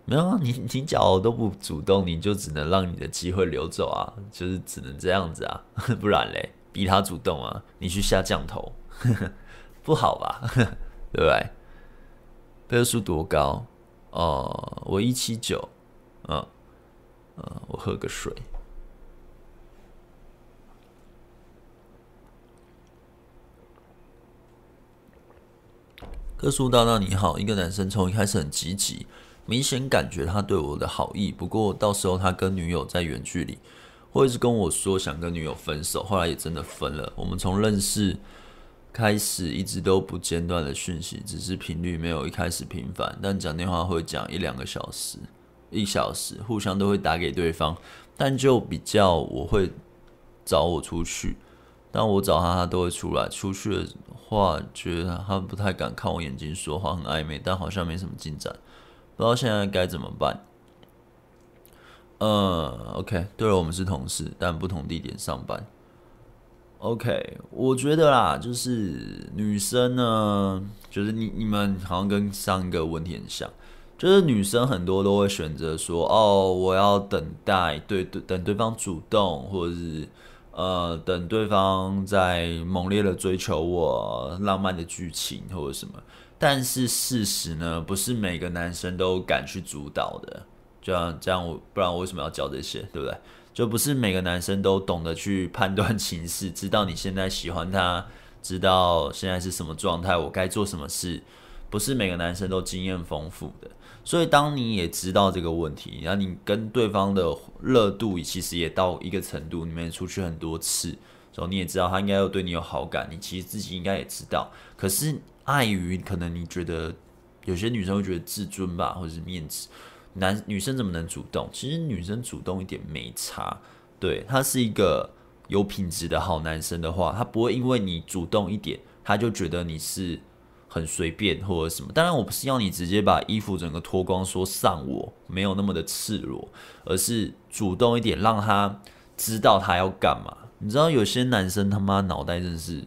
没有啊，你你脚都不主动，你就只能让你的机会流走啊，就是只能这样子啊，不然嘞，逼他主动啊，你去下降头，不好吧？对不对？分数多高？哦，我一七九，嗯，呃，我喝个水。克苏大大你好，一个男生从一开始很积极，明显感觉他对我的好意，不过到时候他跟女友在远距离，或者是跟我说想跟女友分手，后来也真的分了。我们从认识。开始一直都不间断的讯息，只是频率没有一开始频繁，但讲电话会讲一两个小时，一小时，互相都会打给对方，但就比较我会找我出去，但我找他他都会出来，出去的话觉得他不太敢看我眼睛说话，很暧昧，但好像没什么进展，不知道现在该怎么办。嗯，OK，对了，我们是同事，但不同地点上班。OK，我觉得啦，就是女生呢，就是你你们好像跟上一个问题很像，就是女生很多都会选择说，哦，我要等待，对对，等对方主动，或者是呃，等对方在猛烈的追求我，浪漫的剧情或者什么。但是事实呢，不是每个男生都敢去主导的。就像这样，我不然我为什么要教这些，对不对？就不是每个男生都懂得去判断情势，知道你现在喜欢他，知道现在是什么状态，我该做什么事。不是每个男生都经验丰富的。所以当你也知道这个问题，然后你跟对方的热度其实也到一个程度，你们出去很多次，所以你也知道他应该要对你有好感，你其实自己应该也知道。可是碍于可能你觉得有些女生会觉得自尊吧，或者是面子。男女生怎么能主动？其实女生主动一点没差。对，他是一个有品质的好男生的话，他不会因为你主动一点，他就觉得你是很随便或者什么。当然，我不是要你直接把衣服整个脱光说上我，没有那么的赤裸，而是主动一点，让他知道他要干嘛。你知道有些男生他妈脑袋真是，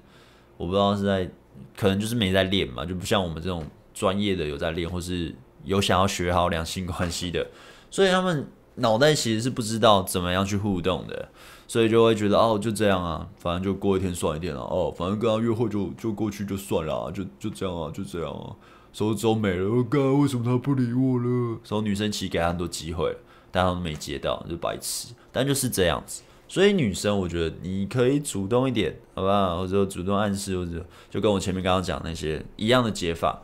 我不知道是在，可能就是没在练嘛，就不像我们这种专业的有在练，或是。有想要学好两性关系的，所以他们脑袋其实是不知道怎么样去互动的，所以就会觉得哦，就这样啊，反正就过一天算一天了哦，反正跟他约会就就过去就算了，就就这样啊，就这样啊，手走没了，我靠，为什么他不理我了？所以女生其实给他很多机会，但他都没接到，就白痴。但就是这样子，所以女生我觉得你可以主动一点，好不好？或者主动暗示，或者就跟我前面刚刚讲那些一样的解法，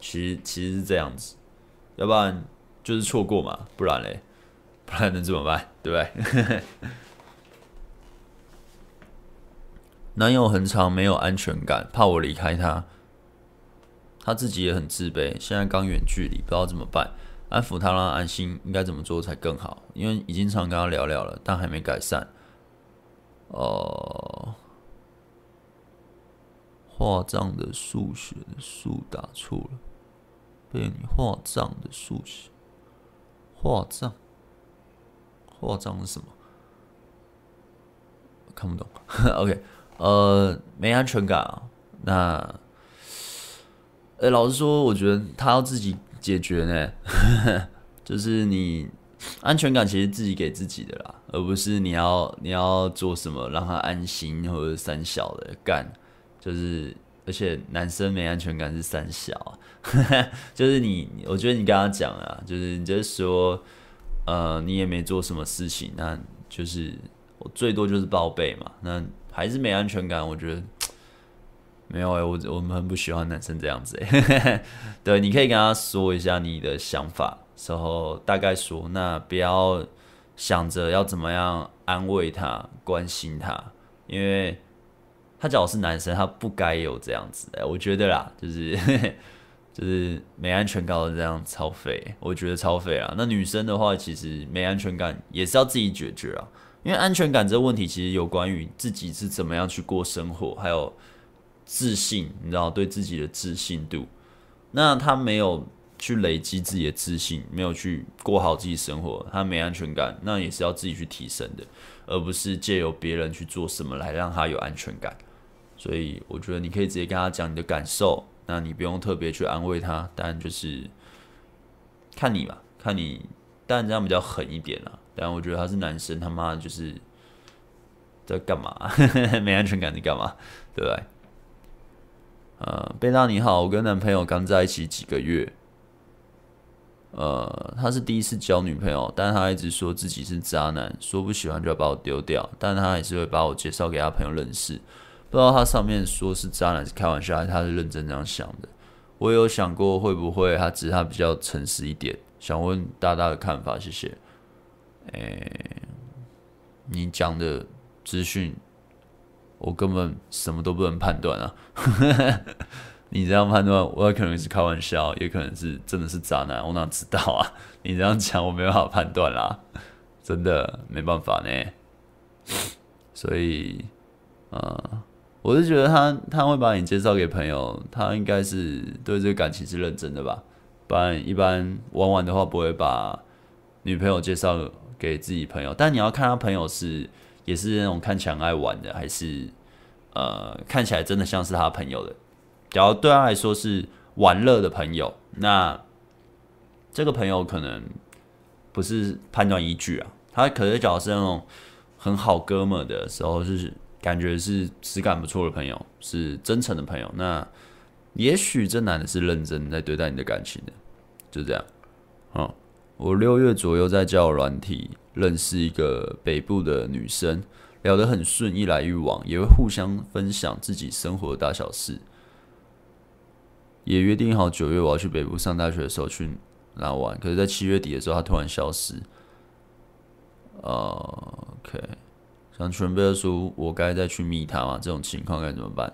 其实其实是这样子。要不然就是错过嘛，不然嘞，不然能怎么办？对不对？男友很常没有安全感，怕我离开他，他自己也很自卑。现在刚远距离，不知道怎么办，安抚他让他安心，应该怎么做才更好？因为已经常跟他聊聊了，但还没改善。哦，画账的数学的数打错了。被你画账的数学，画账，画账是什么？看不懂。OK，呃，没安全感啊。那，哎、老实说，我觉得他要自己解决呢。就是你安全感其实自己给自己的啦，而不是你要你要做什么让他安心或者三小的干，就是。而且男生没安全感是三小啊，就是你，我觉得你跟他讲啊，就是你就是说，呃，你也没做什么事情，那就是我最多就是报备嘛，那还是没安全感，我觉得 没有哎、我我们很不喜欢男生这样子哎、对，你可以跟他说一下你的想法，然后大概说，那不要想着要怎么样安慰他、关心他，因为。他讲我是男生，他不该有这样子的，我觉得啦，就是 就是没安全感的这样超废，我觉得超废啊。那女生的话，其实没安全感也是要自己解决啊，因为安全感这个问题其实有关于自己是怎么样去过生活，还有自信，你知道对自己的自信度。那他没有去累积自己的自信，没有去过好自己生活，他没安全感，那也是要自己去提升的，而不是借由别人去做什么来让他有安全感。所以我觉得你可以直接跟他讲你的感受，那你不用特别去安慰他，但就是看你吧，看你，但这样比较狠一点啦。但我觉得他是男生，他妈就是在干嘛？没安全感，你干嘛？对不对？呃，贝大你好，我跟男朋友刚在一起几个月，呃，他是第一次交女朋友，但他一直说自己是渣男，说不喜欢就要把我丢掉，但他还是会把我介绍给他朋友认识。不知道他上面说是渣男是开玩笑，还是他是认真这样想的。我有想过会不会他只是他比较诚实一点，想问大大的看法，谢谢。诶、你讲的资讯我根本什么都不能判断啊！你这样判断，我可能是开玩笑，也可能是真的是渣男，我哪知道啊？你这样讲，我没办法判断啦，真的没办法呢。所以，呃。我是觉得他他会把你介绍给朋友，他应该是对这个感情是认真的吧？不然一般玩玩的话不会把女朋友介绍给自己朋友。但你要看他朋友是也是那种看起来爱玩的，还是呃看起来真的像是他朋友的。假如对他来说是玩乐的朋友，那这个朋友可能不是判断依据啊。他可是假如是那种。很好哥们的时候，是感觉是质感不错的朋友，是真诚的朋友。那也许这男的是认真在对待你的感情的，就这样。嗯，我六月左右在交友软体认识一个北部的女生，聊得很顺，一来一往，也会互相分享自己生活的大小事。也约定好九月我要去北部上大学的时候去那玩，可是，在七月底的时候，她突然消失。OK，想准备的时候，我该再去密她吗？这种情况该怎么办？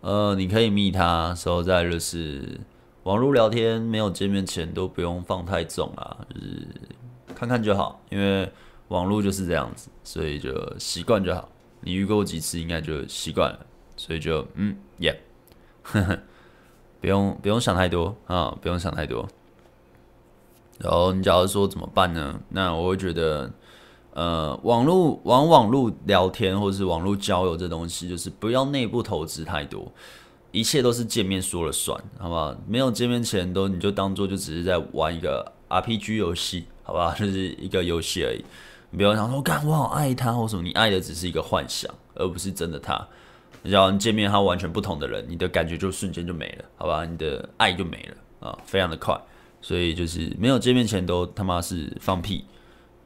呃，你可以密她，时候在就是网络聊天，没有见面前都不用放太重啊，就是看看就好，因为网络就是这样子，所以就习惯就好。你遇过几次，应该就习惯了，所以就嗯，Yeah，不用不用想太多啊，不用想太多。然后你假如说怎么办呢？那我会觉得。呃，网络往网络聊天或是网络交友这东西，就是不要内部投资太多，一切都是见面说了算，好不好？没有见面前都你就当做就只是在玩一个 RPG 游戏，好不好？就是一个游戏而已。你不要想说，干我好爱他或什么，你爱的只是一个幻想，而不是真的他。只要见面他完全不同的人，你的感觉就瞬间就没了，好吧？你的爱就没了啊，非常的快。所以就是没有见面前都他妈是放屁。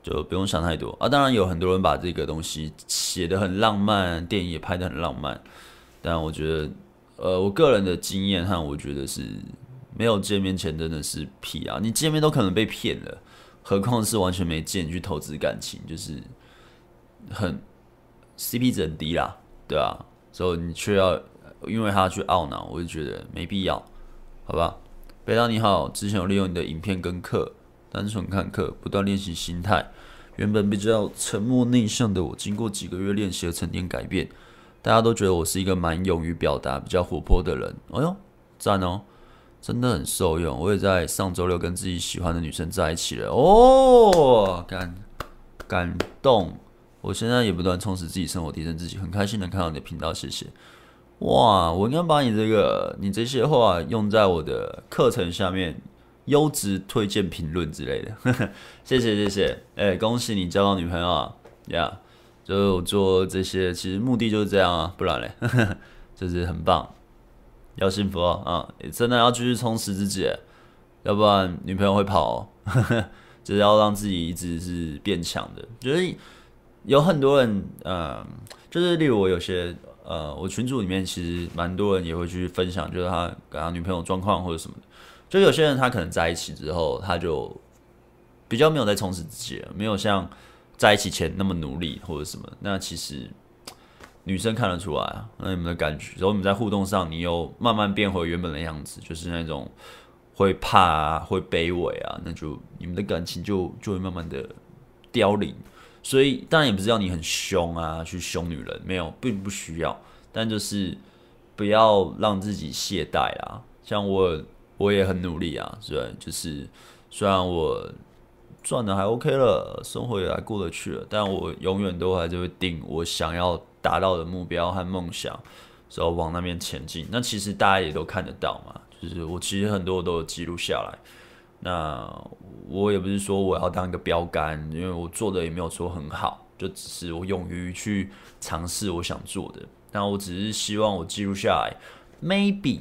就不用想太多啊！当然有很多人把这个东西写得很浪漫，电影也拍得很浪漫，但我觉得，呃，我个人的经验和我觉得是没有见面前真的是屁啊！你见面都可能被骗了，何况是完全没见你去投资感情，就是很 CP 值很低啦，对啊，所以你却要因为他去懊恼，我就觉得没必要，好吧？北大你好，之前有利用你的影片跟课。单纯看课，不断练习心态。原本比较沉默内向的我，经过几个月练习和沉淀改变。大家都觉得我是一个蛮勇于表达、比较活泼的人。哎呦，赞哦，真的很受用。我也在上周六跟自己喜欢的女生在一起了。哦，感感动。我现在也不断充实自己生活，提升自己，很开心能看到你的频道，谢谢。哇，我应该把你这个你这些话用在我的课程下面。优质推荐评论之类的，谢谢谢谢，哎、恭喜你交到女朋友啊，呀、yeah，就是做这些，其实目的就是这样啊，不然嘞，就是很棒，要幸福哦，啊，真的要继续充实自己，要不然女朋友会跑，就是要让自己一直是变强的，就是有很多人，嗯、就是例如我有些，呃，我群组里面其实蛮多人也会去分享，就是他跟他女朋友状况或者什么的。就有些人他可能在一起之后，他就比较没有在充实自己了，没有像在一起前那么努力或者什么。那其实女生看得出来啊，那你们的感觉，然后你们在互动上，你又慢慢变回原本的样子，就是那种会怕啊，会卑微啊，那就你们的感情就就会慢慢的凋零。所以当然也不是要你很凶啊，去凶女人，没有，并不需要，但就是不要让自己懈怠啊，像我。我也很努力啊，对，就是虽然我赚的还 OK 了，生活也还过得去了，但我永远都还是会定我想要达到的目标和梦想，然后往那边前进。那其实大家也都看得到嘛，就是我其实很多都有记录下来。那我也不是说我要当一个标杆，因为我做的也没有说很好，就只是我勇于去尝试我想做的。那我只是希望我记录下来，maybe。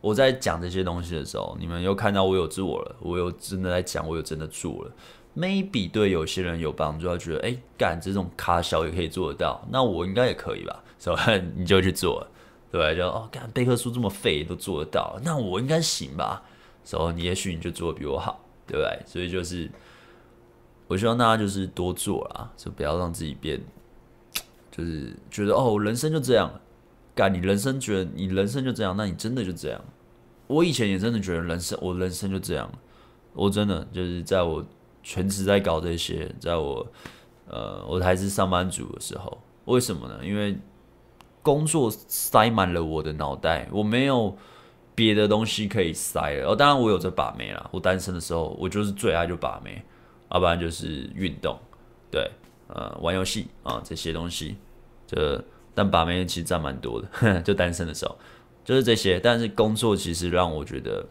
我在讲这些东西的时候，你们又看到我有自我了，我有真的在讲，我有真的做了。Maybe 对有些人有帮助，他觉得哎，干这种卡小也可以做得到，那我应该也可以吧？所以你就去做了，对，就哦，干贝克书这么废都做得到，那我应该行吧？所以你也许你就做的比我好，对不对？所以就是我希望大家就是多做啦，就不要让自己变，就是觉得哦，人生就这样了，干你人生觉得你人生就这样，那你真的就这样。我以前也真的觉得人生，我人生就这样。我真的就是在我全职在搞这些，在我呃，我还是上班族的时候，为什么呢？因为工作塞满了我的脑袋，我没有别的东西可以塞了。哦，当然我有这把妹啦。我单身的时候，我就是最爱就把妹，要不然就是运动，对，呃，玩游戏啊这些东西。这但把妹其实占蛮多的，就单身的时候。就是这些，但是工作其实让我觉得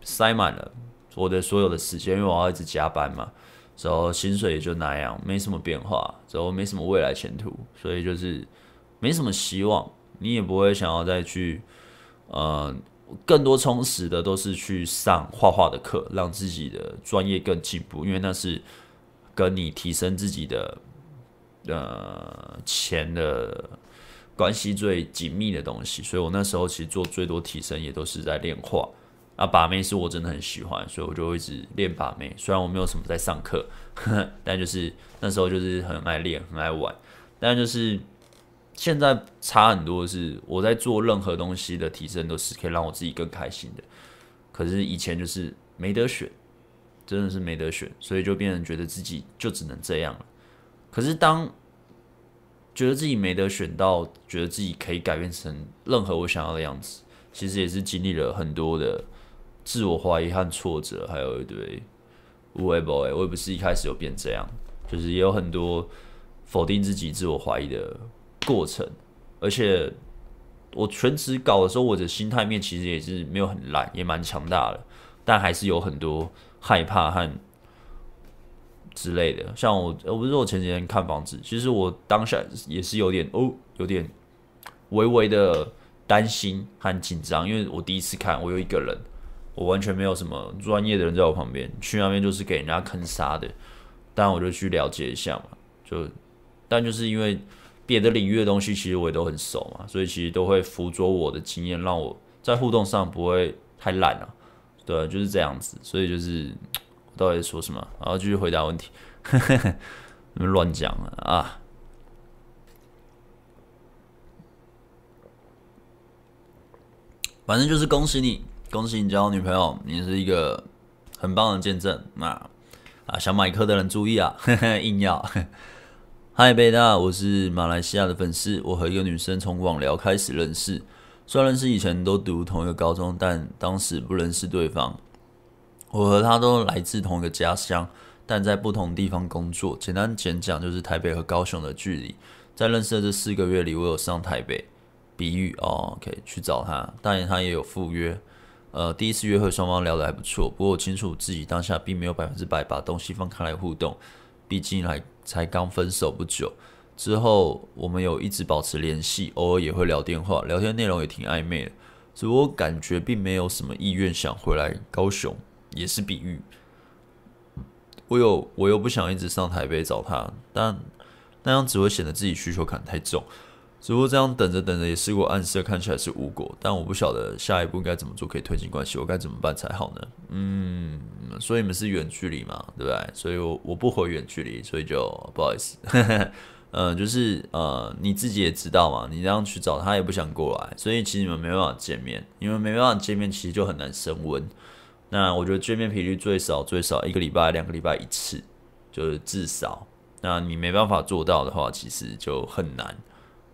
塞满了我的所有的时间，因为我要一直加班嘛，然后薪水也就那样，没什么变化，然后没什么未来前途，所以就是没什么希望。你也不会想要再去，呃，更多充实的都是去上画画的课，让自己的专业更进步，因为那是跟你提升自己的呃钱的关系最紧密的东西。所以我那时候其实做最多提升也都是在练画。啊，把妹是我真的很喜欢，所以我就一直练把妹。虽然我没有什么在上课，但就是那时候就是很爱练，很爱玩。但就是现在差很多是，我在做任何东西的提升都是可以让我自己更开心的。可是以前就是没得选，真的是没得选，所以就变成觉得自己就只能这样了。可是当觉得自己没得选到，觉得自己可以改变成任何我想要的样子，其实也是经历了很多的。自我怀疑和挫折，还有一堆无谓 boy，我也不是一开始就变这样，就是也有很多否定自己、自我怀疑的过程。而且我全职搞的时候，我的心态面其实也是没有很烂，也蛮强大的，但还是有很多害怕和之类的。像我，我不是我前几天看房子，其实我当下也是有点哦，有点微微的担心和紧张，因为我第一次看，我有一个人。我完全没有什么专业的人在我旁边，去那边就是给人家坑杀的。但我就去了解一下嘛，就但就是因为别的领域的东西，其实我也都很熟嘛，所以其实都会辅佐我的经验，让我在互动上不会太烂啊。对，就是这样子。所以就是到底说什么？然后继续回答问题，你 们乱讲了啊！反正就是恭喜你。恭喜你交女朋友，你是一个很棒的见证。那啊，想买课的人注意啊，呵 呵硬要。嗨，贝大，我是马来西亚的粉丝。我和一个女生从网聊开始认识，虽然认识以前都读同一个高中，但当时不认识对方。我和他都来自同一个家乡，但在不同地方工作。简单简讲，就是台北和高雄的距离。在认识的这四个月里，我有上台北，比喻哦，OK，去找他，当然他也有赴约。呃，第一次约会双方聊得还不错，不过我清楚自己当下并没有百分之百把东西放开来互动，毕竟还才刚分手不久。之后我们有一直保持联系，偶尔也会聊电话，聊天内容也挺暧昧的，只不过感觉并没有什么意愿想回来高雄，也是比喻。我有我又不想一直上台北找他，但那样只会显得自己需求感太重。只不过这样等着等着也试过暗示，看起来是无果，但我不晓得下一步该怎么做可以推进关系，我该怎么办才好呢？嗯，所以你们是远距离嘛，对不对？所以我我不回远距离，所以就不好意思。嗯，就是呃你自己也知道嘛，你这样去找他也不想过来，所以其实你们没办法见面，你们没办法见面，其实就很难升温。那我觉得见面频率最少最少一个礼拜两个礼拜一次，就是至少。那你没办法做到的话，其实就很难。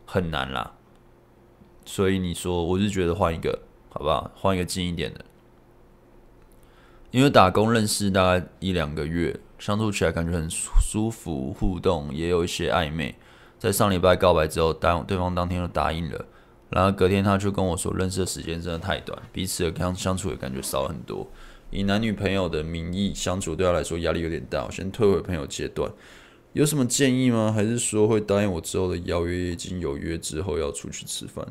很难啦，所以你说，我是觉得换一个，好不好？换一个近一点的，因为打工认识大概一两个月，相处起来感觉很舒服，互动也有一些暧昧。在上礼拜告白之后，当对方当天就答应了，然后隔天他就跟我说，认识的时间真的太短，彼此的相相处的感觉少很多。以男女朋友的名义相处，对他来说压力有点大，我先退回朋友阶段。有什么建议吗？还是说会答应我之后的邀约？已经有约之后要出去吃饭，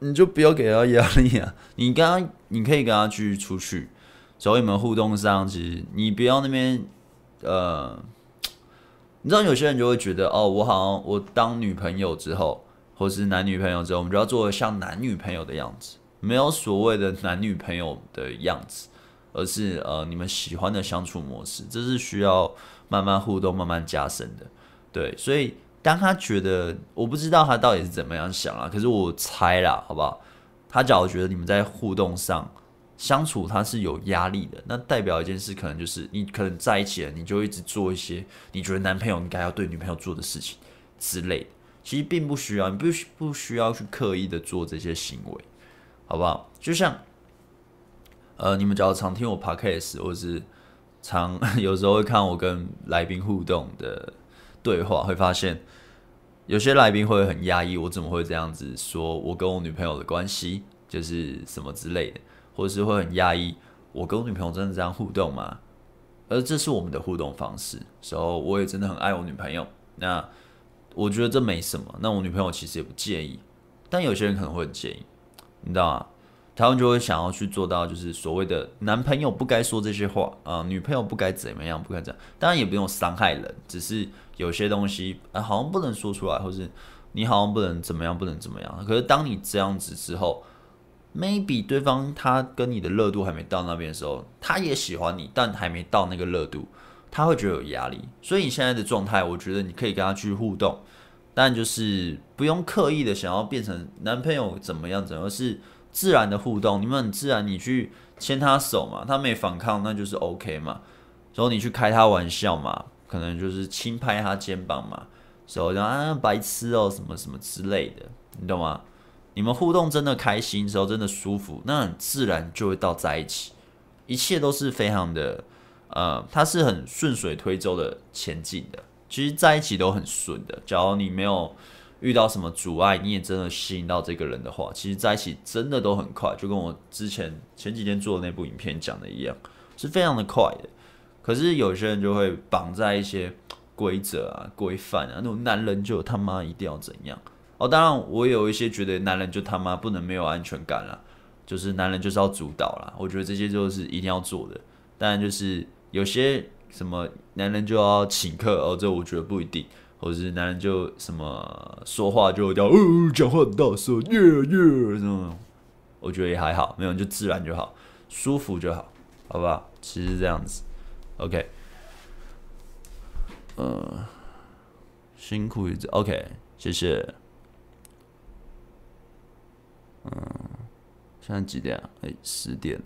你就不要给他压力啊！你跟他，你可以跟他去出去，找你们互动上，其实你不要那边呃，你知道有些人就会觉得哦，我好像我当女朋友之后，或是男女朋友之后，我们就要做的像男女朋友的样子，没有所谓的男女朋友的样子，而是呃你们喜欢的相处模式，这是需要。慢慢互动，慢慢加深的，对，所以当他觉得，我不知道他到底是怎么样想啊，可是我猜啦，好不好？他假如觉得你们在互动上相处他是有压力的，那代表一件事，可能就是你可能在一起了，你就一直做一些你觉得男朋友应该要对女朋友做的事情之类的，其实并不需要，你不需不需要去刻意的做这些行为，好不好？就像，呃，你们只要常听我 podcast 或者是。常 有时候会看我跟来宾互动的对话，会发现有些来宾会很压抑，我怎么会这样子说？我跟我女朋友的关系就是什么之类的，或者是会很压抑，我跟我女朋友真的这样互动吗？而这是我们的互动方式。时候我也真的很爱我女朋友，那我觉得这没什么。那我女朋友其实也不介意，但有些人可能会很介意，你知道吗？他们就会想要去做到，就是所谓的男朋友不该说这些话啊、女朋友不该怎么样，不该这样。当然也不用伤害人，只是有些东西啊、好像不能说出来，或是你好像不能怎么样，不能怎么样。可是当你这样子之后，maybe 对方他跟你的热度还没到那边的时候，他也喜欢你，但还没到那个热度，他会觉得有压力。所以你现在的状态，我觉得你可以跟他去互动，但就是不用刻意的想要变成男朋友怎么样怎么样，是。自然的互动，你们很自然，你去牵他手嘛，他没反抗，那就是 OK 嘛。然后你去开他玩笑嘛，可能就是轻拍他肩膀嘛，然后讲啊白痴哦什么什么之类的，你懂吗？你们互动真的开心，时候真的舒服，那很自然就会到在一起，一切都是非常的，呃，它是很顺水推舟的前进的，其实在一起都很顺的，假如你没有。遇到什么阻碍，你也真的吸引到这个人的话，其实在一起真的都很快，就跟我之前前几天做的那部影片讲的一样，是非常的快的。可是有些人就会绑在一些规则啊、规范啊，那种男人就他妈一定要怎样哦。当然，我有一些觉得男人就他妈不能没有安全感了，就是男人就是要主导了。我觉得这些就是一定要做的。当然，就是有些什么男人就要请客哦，这我觉得不一定。或者是男人就什么说话就叫哦，讲话很大声，耶耶，这种我觉得也还好，没有就自然就好，舒服就好，好不好？其实这样子，OK，呃，辛苦一点，OK，谢谢。嗯，现在几点啊？哎，十点了。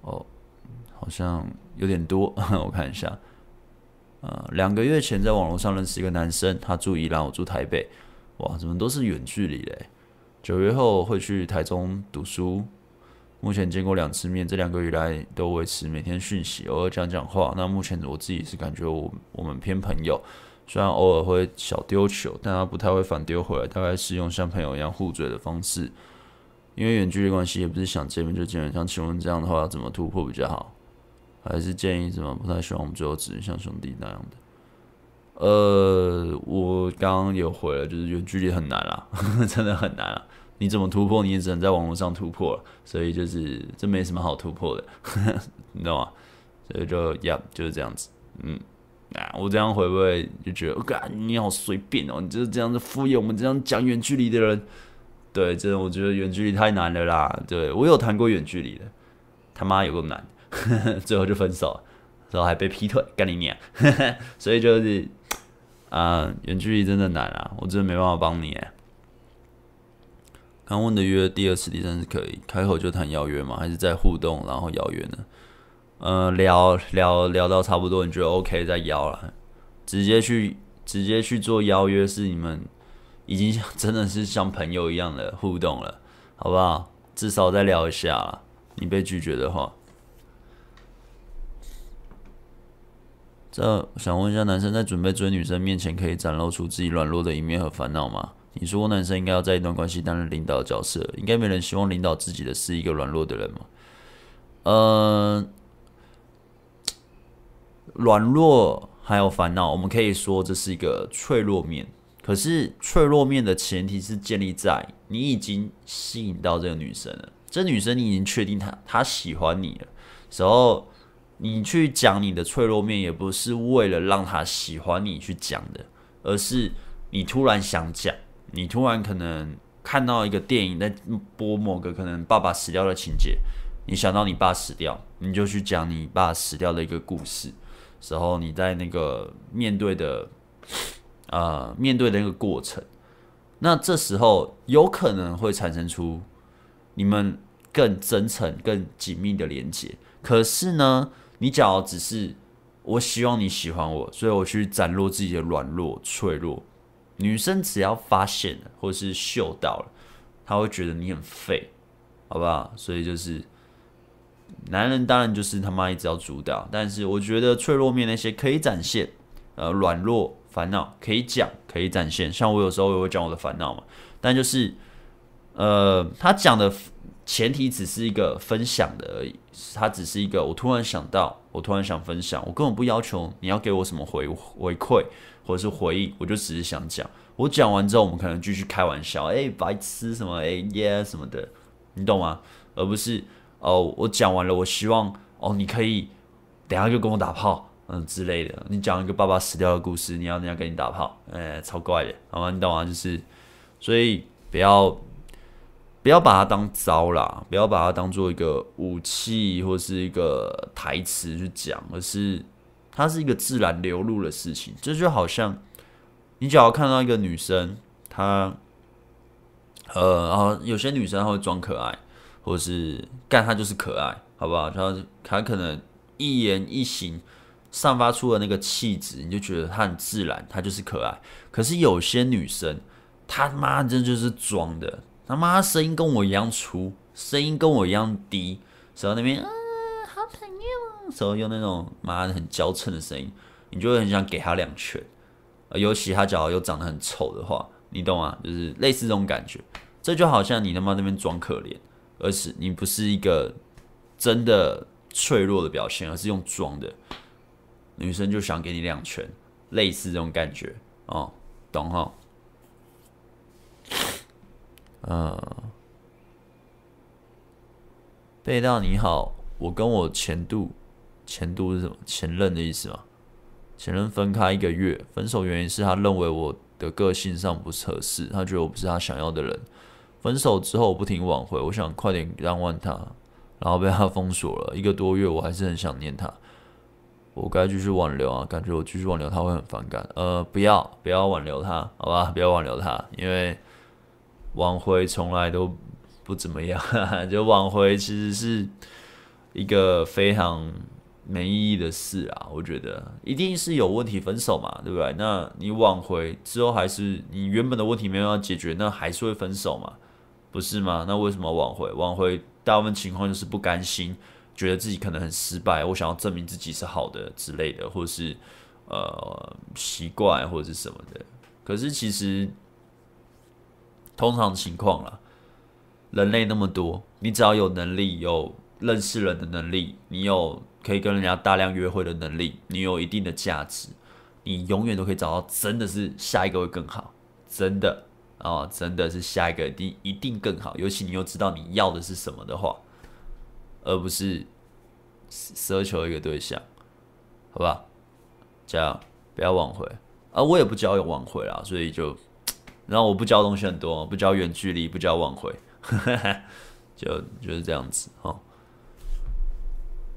哦。好像有点多，我看一下。呃，两个月前在网络上认识一个男生，他住宜兰，我住台北。哇，怎么都是远距离嘞？九月后会去台中读书。目前见过两次面，这两个月来都维持每天讯息，偶尔讲讲话。那目前我自己是感觉我我们偏朋友，虽然偶尔会小丢球，但他不太会反丢回来，大概是用像朋友一样互嘴的方式。因为远距离关系，也不是想见面就见面。像请问这样的话，要怎么突破比较好？还是建议什么？不太希望我们最后只是像兄弟那样的。呃，我刚刚有回了，就是远距离很难啦，真的很难啊！你怎么突破？你也只能在网络上突破了，所以就是这没什么好突破的，你知道吗？所以就呀，就是这样子。嗯，啊，我这样会不会就觉得，我靠，你好随便哦？你就是这样子敷衍我们这样讲远距离的人？对，真的，我觉得远距离太难了啦。对，我有谈过远距离的，他妈有个难。最后就分手，然后还被劈腿，干你娘！所以就是啊，远距离真的难啊，我真的没办法帮你。刚问的约第二次、第三次可以开口就谈邀约吗？还是在互动然后邀约呢？呃，聊聊聊到差不多，你觉得 OK 再邀了，直接去直接去做邀约，是你们已经 真的是像朋友一样的互动了，好不好？至少再聊一下啦，你被拒绝的话。这想问一下，男生在准备追女生面前，可以展露出自己软弱的一面和烦恼吗？你说男生应该要在一段关系担任领导的角色，应该没人希望领导自己的是一个软弱的人吗？呃，软弱还有烦恼，我们可以说这是一个脆弱面。可是脆弱面的前提是建立在你已经吸引到这个女生了，这女生你已经确定她她喜欢你了，时候。你去讲你的脆弱面，也不是为了让他喜欢你去讲的，而是你突然想讲，你突然可能看到一个电影在播某个可能爸爸死掉的情节，你想到你爸死掉，你就去讲你爸死掉的一个故事，时候你在那个面对的，呃，面对的那个过程，那这时候有可能会产生出你们更真诚、更紧密的连接，可是呢，你讲只是我希望你喜欢我，所以我去展露自己的软弱、脆弱。女生只要发现了，或是嗅到了，她会觉得你很废，好不好？所以就是男人当然就是他妈一直要主导，但是我觉得脆弱面那些可以展现，呃，软弱、烦恼可以讲，可以展现。像我有时候也会讲我的烦恼嘛，但就是呃，他讲的前提只是一个分享的而已，它只是一个我突然想到，我突然想分享，我根本不要求你要给我什么回回馈或者是回应，我就只是想讲。我讲完之后，我们可能继续开玩笑，哎、白痴什么，哎、耶、什么的，你懂吗？而不是哦，我讲完了，我希望哦，你可以等下就跟我打炮，嗯之类的。你讲一个爸爸死掉的故事，你要人家跟你打炮，哎、超怪的，好吗？你懂吗？就是，所以不要。不要把它当招啦，不要把它当做一个武器或是一个台词去讲，而是它是一个自然流露的事情。这就好像你只要看到一个女生，她呃，然后有些女生她会装可爱，或是干她就是可爱，好不好？她她可能一言一行散发出的那个气质，你就觉得她很自然，她就是可爱。可是有些女生，她妈这就是装的。他妈声音跟我一样粗，声音跟我一样低，然后那边嗯，好朋友，然后用那种妈的很娇嗔的声音，你就会很想给他两拳。尤其他脚又长得很丑的话，你懂吗？就是类似这种感觉。这就好像你他妈那边装可怜，而是你不是一个真的脆弱的表现，而是用装的。女生就想给你两拳，类似这种感觉哦，懂哈？嗯，贝大你好，我跟我前度，前度是什么？前任的意思吗？前任分开一个月，分手原因是他认为我的个性上不合适，他觉得我不是他想要的人。分手之后我不停挽回，我想快点让完他，然后被他封锁了一个多月，我还是很想念他。我该继续挽留啊？感觉我继续挽留他会很反感。呃，不要，不要挽留他，好吧？不要挽留他，因为。挽回从来都不怎么样，就挽回其实是一个非常没意义的事啊。我觉得一定是有问题分手嘛，对不对？那你挽回之后还是你原本的问题没有要解决，那还是会分手嘛，不是吗？那为什么挽回？挽回大部分情况就是不甘心，觉得自己可能很失败，我想要证明自己是好的之类的，或是呃习惯或者是什么的。可是其实。通常情况啦，人类那么多，你只要有能力，有认识人的能力，你有可以跟人家大量约会的能力，你有一定的价值，你永远都可以找到真的是下一个会更好，真的哦，真的是下一个一定一定更好。尤其你又知道你要的是什么的话，而不是奢求一个对象，好吧？这样不要挽回啊，我也不交友挽回啦，所以就。然后我不教东西很多，不教远距离，不教挽回，就就是这样子哦。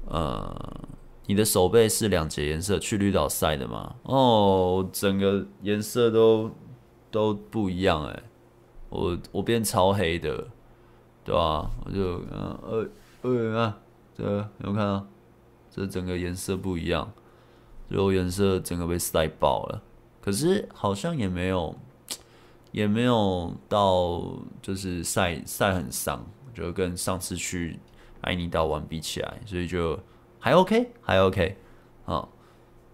呃，你的手背是两节颜色，去绿岛晒的吗？哦，整个颜色都都不一样哎，我我变超黑的，对吧、啊？我就嗯呃呃啊，这有没有看到？这整个颜色不一样，最后颜色整个被晒爆了，可是好像也没有。也没有到就是晒晒很伤，就跟上次去爱妮岛玩比起来，所以就还 OK，还 OK。好，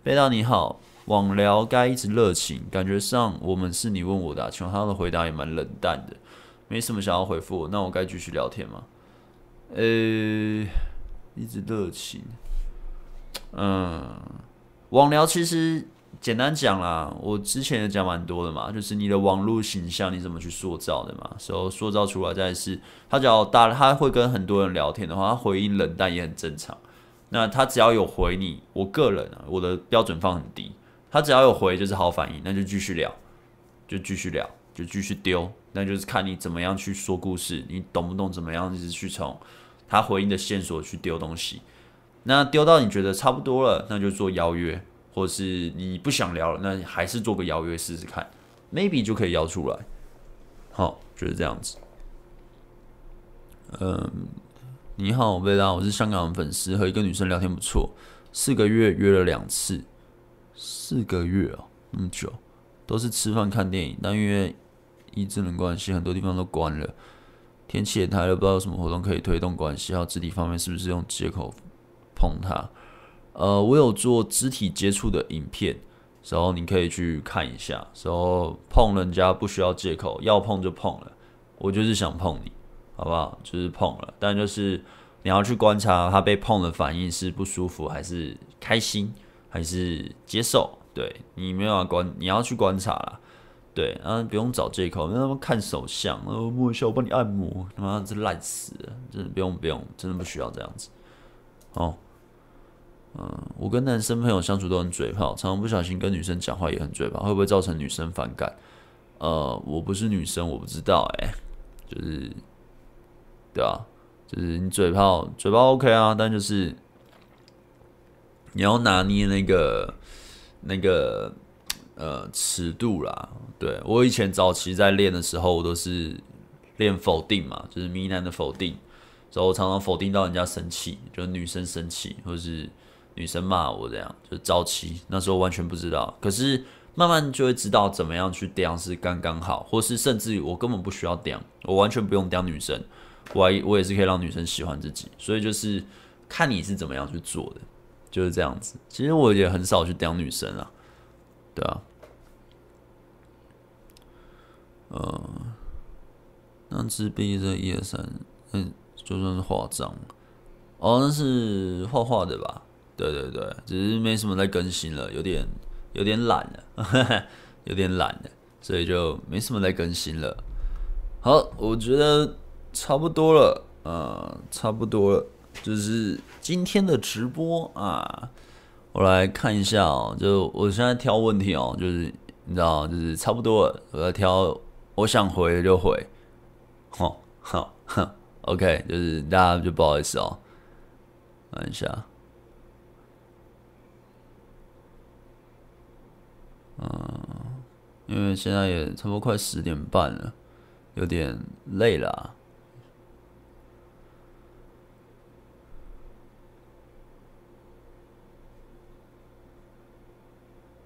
贝大你好，网聊该一直热情，感觉上我们是你问我的，请问他的回答也蛮冷淡的，没什么想要回复，那我该继续聊天吗？呃，一直热情，嗯，网聊其实。简单讲啦，我之前也讲蛮多的嘛，就是你的网络形象你怎么去塑造的嘛，所以塑造出来再是，他只要大，他会跟很多人聊天的话，他回应冷淡也很正常。那他只要有回你，我个人啊，我的标准放很低，他只要有回就是好反应，那就继续聊，就继续聊，就继续丢，那就是看你怎么样去说故事，你懂不懂怎么样一直去从他回应的线索去丢东西，那丢到你觉得差不多了，那就做邀约。或是你不想聊了，那还是做个邀约试试看，maybe 就可以邀出来。好，就是这样子。嗯，你好，贝拉，我是香港的粉丝，和一个女生聊天不错，四个月约了两次，四个月哦，那么久，都是吃饭看电影，但因为一智能关系，很多地方都关了，天气也太热，不知道有什么活动可以推动关系，还有肢体方面是不是用借口碰她？呃，我有做肢体接触的影片，然后你可以去看一下。然后碰人家不需要借口，要碰就碰了，我就是想碰你，好不好？就是碰了，但就是你要去观察他被碰的反应是不舒服，还是开心，还是接受？对，你没有要观，你要去观察啦。对，啊，不用找借口，那他们看手相，呃摸一下，我帮你按摩，他妈这烂死了，真的不用不用，真的不需要这样子。哦，嗯，我跟男生朋友相处都很嘴炮，常常不小心跟女生讲话也很嘴炮，会不会造成女生反感？呃，我不是女生，我不知道、欸，哎，就是，对啊，就是你嘴炮，嘴炮 OK 啊，但就是你要拿捏那个那个。呃，尺度啦，对，我以前早期在练的时候，我都是练否定嘛，就是迷男的否定，所以我常常否定到人家生气，就是女生生气，或是女生骂我这样，就早期那时候完全不知道，可是慢慢就会知道怎么样去刁是刚刚好，或是甚至于我根本不需要刁，我完全不用刁女生，我还我也是可以让女生喜欢自己，所以就是看你是怎么样去做的，就是这样子。其实我也很少去刁女生啊，对啊。呃，那自闭这一二三，嗯，就算是化妆，哦，那是画画的吧？对对对，只是没什么在更新了，有点有点懒了，有点懒了，所以就没什么在更新了。好，我觉得差不多了，呃，差不多了，就是今天的直播啊，我来看一下哦，就我现在挑问题哦，就是你知道，就是差不多了，我要挑。我想回就回，好，好，哼，OK，就是大家就不好意思哦，看一下，嗯，因为现在也差不多快十点半了，有点累了，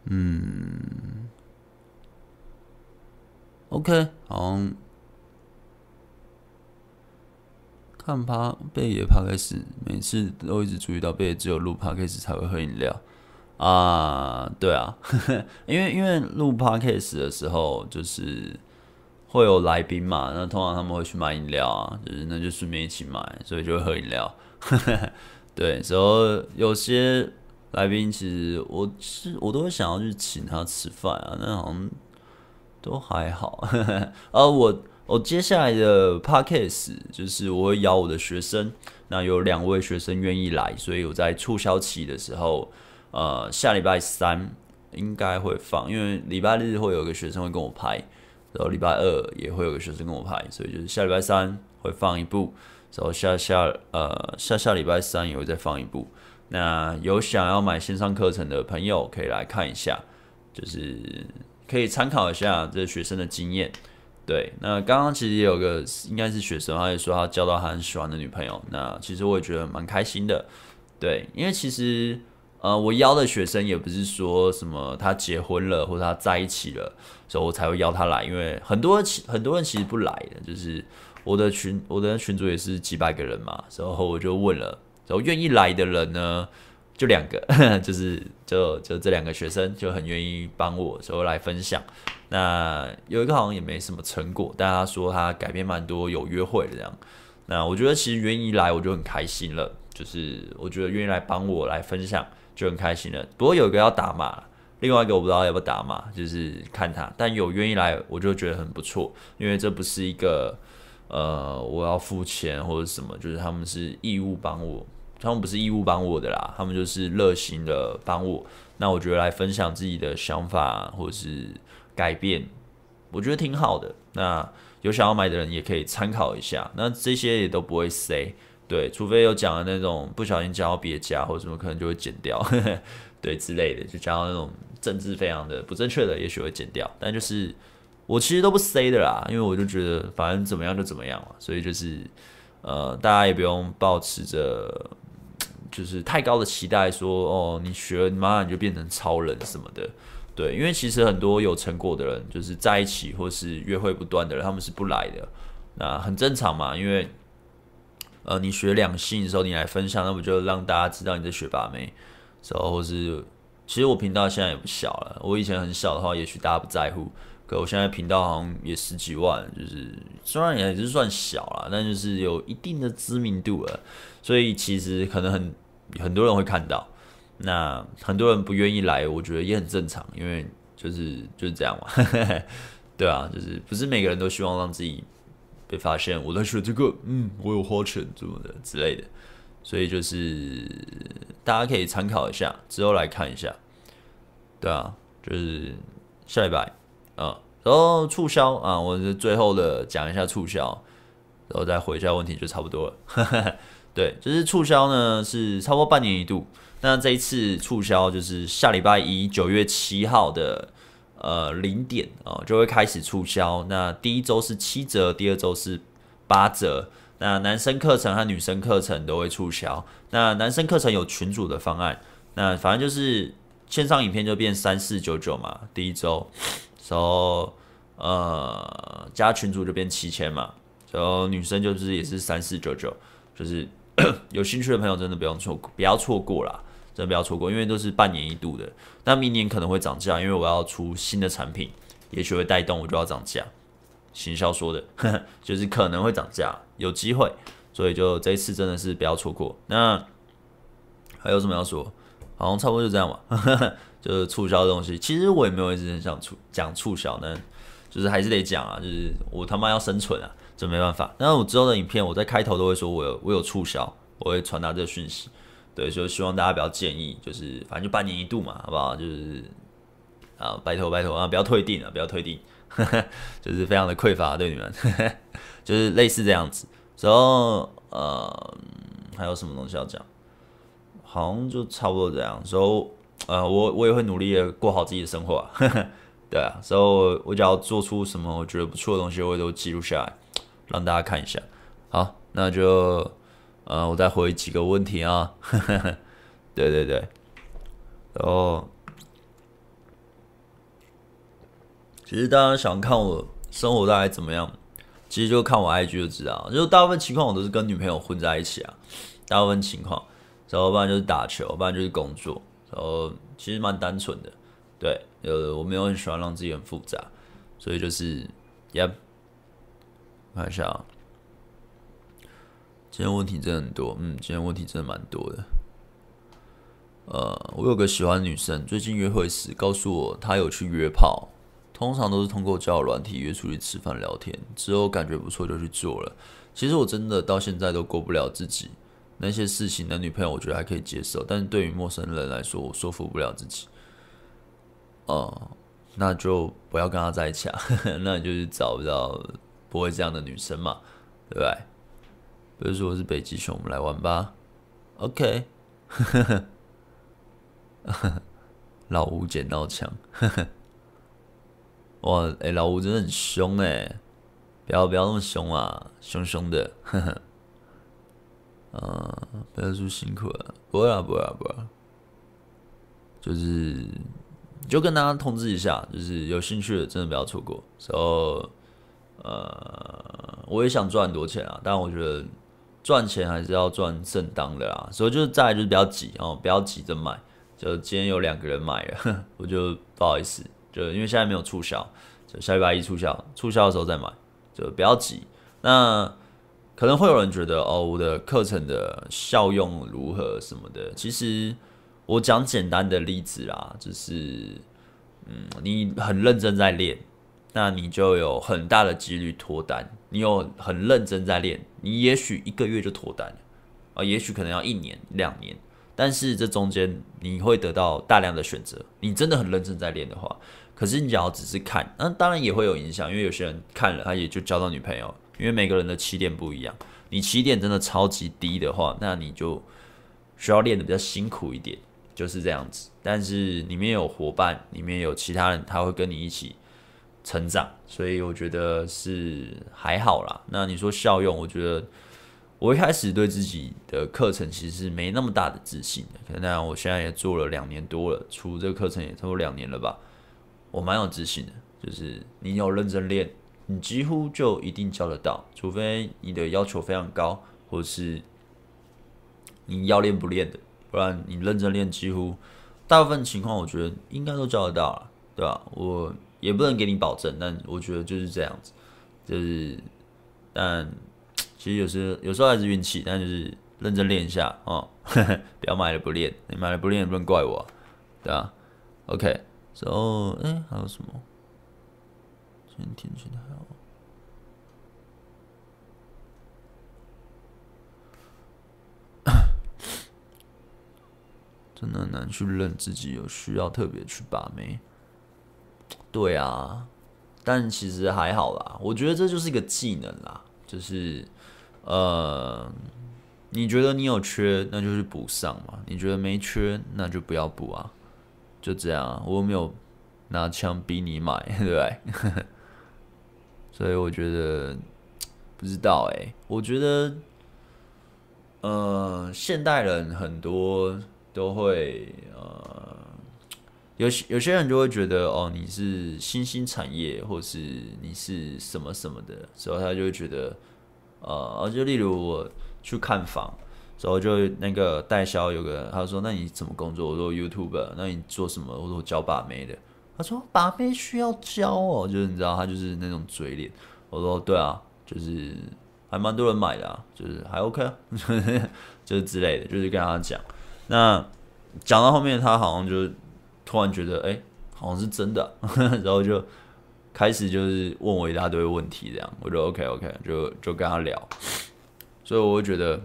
嗯。OK，好看趴贝爷趴开始，每次都一直注意到贝爷只有录趴开始才会喝饮料啊，对啊，因为因为录趴开始的时候就是会有来宾嘛，那通常他们会去买饮料啊，就是那就顺便一起买，所以就会喝饮料，对，所以有些来宾其实我是我都会想要去请他吃饭啊，那好像。都还好，而 我我接下来的 podcast 就是我会邀我的学生，那有两位学生愿意来，所以我在促销期的时候，呃，下礼拜三应该会放，因为礼拜日会有个学生会跟我拍，然后礼拜二也会有个学生跟我拍，所以就是下礼拜三会放一部，然后下下呃下下礼拜三也会再放一部。那有想要买线上课程的朋友可以来看一下，就是。可以参考一下这学生的经验，对。那刚刚其实也有个应该是学生，他也说他交到他很喜欢的女朋友。那其实我也觉得蛮开心的，对。因为其实呃，我邀的学生也不是说什么他结婚了或者他在一起了，所以我才会邀他来。因为很多很多人其实不来的，就是我的群我的群主也是几百个人嘛，然后我就问了，然后愿意来的人呢？就两个，就是就就这两个学生就很愿意帮我，所以来分享。那有一个好像也没什么成果，但他说他改变蛮多，有约会的这样。那我觉得其实愿意来我就很开心了，就是我觉得愿意来帮我来分享就很开心了。不过有一个要打码，另外一个我不知道要不要打码，就是看他。但有愿意来我就觉得很不错，因为这不是一个呃我要付钱或者什么，就是他们是义务帮我。他们不是义务帮我的啦，他们就是热心的帮我。那我觉得来分享自己的想法或者是改变，我觉得挺好的。那有想要买的人也可以参考一下。那这些也都不会 say，对，除非有讲的那种不小心讲到别家或者什么，可能就会剪掉，对之类的，就讲到那种政治非常的不正确的，也许会剪掉。但就是我其实都不 say 的啦，因为我就觉得反正怎么样就怎么样嘛，所以就是呃，大家也不用抱持着。就是太高的期待说，说哦，你学了，你马上你就变成超人什么的，对，因为其实很多有成果的人，就是在一起或是约会不断的人，他们是不来的，那很正常嘛，因为呃，你学两性的时候，你来分享，那不就让大家知道你在学把妹，然后是，其实我频道现在也不小了，我以前很小的话，也许大家不在乎，可我现在频道好像也十几万，就是虽然也是算小了，但就是有一定的知名度了，所以其实可能很很多人会看到，那很多人不愿意来，我觉得也很正常，因为就是就是这样嘛，对啊，就是不是每个人都希望让自己被发现，我在学这个，嗯，我有花钱怎么的之类的，所以就是大家可以参考一下，之后来看一下，对啊，就是下礼拜。嗯，然后促销啊，我是最后的讲一下促销，然后再回一下问题就差不多了。对，就是促销呢是差不多半年一度，那这一次促销就是下礼拜一九月七号的呃零点啊就会开始促销。那第一周是七折，第二周是八折。那男生课程和女生课程都会促销。那男生课程有群组的方案，那反正就是线上影片就变三四九九嘛，第一周。然后，呃，加群组就变七千嘛。然后女生就是也是三四九九，就是 有兴趣的朋友真的不用错过，不要错过啦，真不要错过，因为都是半年一度的。那明年可能会涨价，因为我要出新的产品，也许会带动我就要涨价。行销说的，就是可能会涨价，有机会，所以就这一次真的是不要错过。那还有什么要说？好像差不多就这样吧。就是促销的东西，其实我也没有一直很想促讲促销呢，就是还是得讲啊，就是我他妈要生存啊，这没办法。那我之后的影片，我在开头都会说我有我有促销，我会传达这个讯息，对，所以希望大家不要建议，就是反正就半年一度嘛，好不好？就是啊，拜托拜托啊，不要退订啊，不要退订，就是非常的匮乏对你们，就是类似这样子。然后呃，还有什么东西要讲？好像就差不多这样。然后。呃，我我也会努力的过好自己的生活，呵呵，对啊，所以我我只要做出什么我觉得不错的东西，我也都记录下来，让大家看一下。好，那就呃，我再回几个问题啊，对 对对，然后其实大家想看我生活大概怎么样，其实就看我 IG 就知道，就大部分情况我都是跟女朋友混在一起啊，大部分情况，然后不然就是打球，不然就是工作。然后其实蛮单纯的，对，呃，我没有很喜欢让自己很复杂，所以就是，Yep，看一下啊，今天问题真的很多，嗯，今天问题真的蛮多的。呃，我有个喜欢女生，最近约会时告诉我她有去约炮，通常都是通过交友软体约出去吃饭聊天，之后感觉不错就去做了。其实我真的到现在都过不了自己。那些事情，男女朋友我觉得还可以接受，但是对于陌生人来说，我说服不了自己。哦、那就不要跟他在一起啊，那你就是找不到不会这样的女生嘛，对不对？比如说我是北极熊，我们来玩吧。OK，老吴捡到枪，哇，哎、老吴真的很凶哎，不要不要那么凶啊，凶凶的。嗯，不要说辛苦了，不会啊，不会啊，不会啊，就是就跟大家通知一下，就是有兴趣的真的不要错过。然后，呃，我也想赚很多钱啊，但我觉得赚钱还是要赚正当的啦。所以就是再来就是不要急哦，不要急着买。就今天有两个人买了，我就不好意思，就因为现在没有促销，就下礼拜一促销，促销的时候再买，就不要急。那。可能会有人觉得哦，我的课程的效用如何什么的？其实我讲简单的例子啦，就是嗯，你很认真在练，那你就有很大的几率脱单。你有很认真在练，你也许一个月就脱单了啊，也许可能要一年两年，但是这中间你会得到大量的选择。你真的很认真在练的话，可是你只要只是看，那当然也会有影响，因为有些人看了他也就交到女朋友。因为每个人的起点不一样，你起点真的超级低的话，那你就需要练得比较辛苦一点，就是这样子。但是里面有伙伴，里面有其他人，他会跟你一起成长，所以我觉得是还好啦。那你说效用，我觉得我一开始对自己的课程其实没那么大的自信的。可能我现在也做了两年多了，出这个课程也差不多两年了吧，我蛮有自信的，就是你有认真练。你几乎就一定教得到，除非你的要求非常高，或是你要练不练的，不然你认真练，几乎大部分情况我觉得应该都教得到了，对吧？我也不能给你保证，但我觉得就是这样子，就是，但其实有时有时候还是运气，但就是认真练一下哦，呵呵，不要买了不练，你买了不练也不能怪我，对啊，OK，然后哎还有什么？今天天气还好。真的很难去认自己有需要特别去把妹，对啊，但其实还好啦。我觉得这就是一个技能啦，就是呃，你觉得你有缺，那就去补上嘛；你觉得没缺，那就不要补啊，就这样。我又没有拿枪逼你买，对不对？所以我觉得不知道哎、我觉得呃，现代人很多。都会呃，有些有些人就会觉得哦，你是新兴产业，或是你是什么什么的，所以他就会觉得呃，就例如我去看房，然后就那个代销有个他说，那你怎么工作？我说 YouTube，那你做什么？我说我教把妹的。他说把妹需要教哦，就是你知道他就是那种嘴脸。我说对啊，就是还蛮多人买的啊，就是还 OK 啊，就是之类的，就是跟他讲。那讲到后面，他好像就突然觉得，哎、好像是真的，然后就开始就是问我一大堆问题，这样，我就 OK OK，就就跟他聊。所以我会觉得，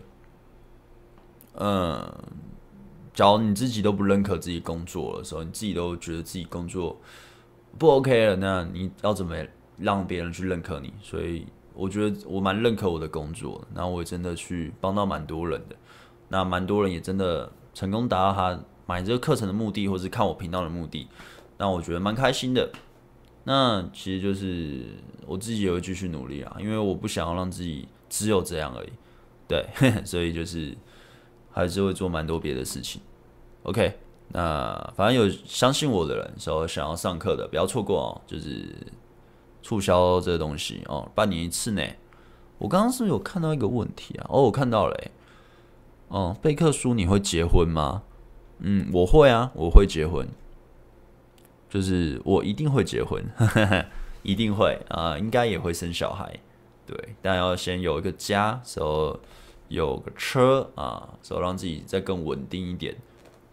嗯，假如你自己都不认可自己工作的时候，你自己都觉得自己工作不 OK 了，那你要怎么让别人去认可你？所以我觉得我蛮认可我的工作，然后我也真的去帮到蛮多人的，那蛮多人也真的。成功达到他买这个课程的目的，或是看我频道的目的，那我觉得蛮开心的。那其实就是我自己也会继续努力啊，因为我不想要让自己只有这样而已。对，所以就是还是会做蛮多别的事情。OK，那反正有相信我的人，说想要上课的，不要错过哦。就是促销这个东西哦，半年一次呢。我刚刚是不是有看到一个问题啊？哦，我看到了欸。哦，贝克书，你会结婚吗？嗯，我会啊，我会结婚，就是我一定会结婚，呵 呵一定会啊，应该也会生小孩，对，但要先有一个家，时候有个车啊，时候让自己再更稳定一点，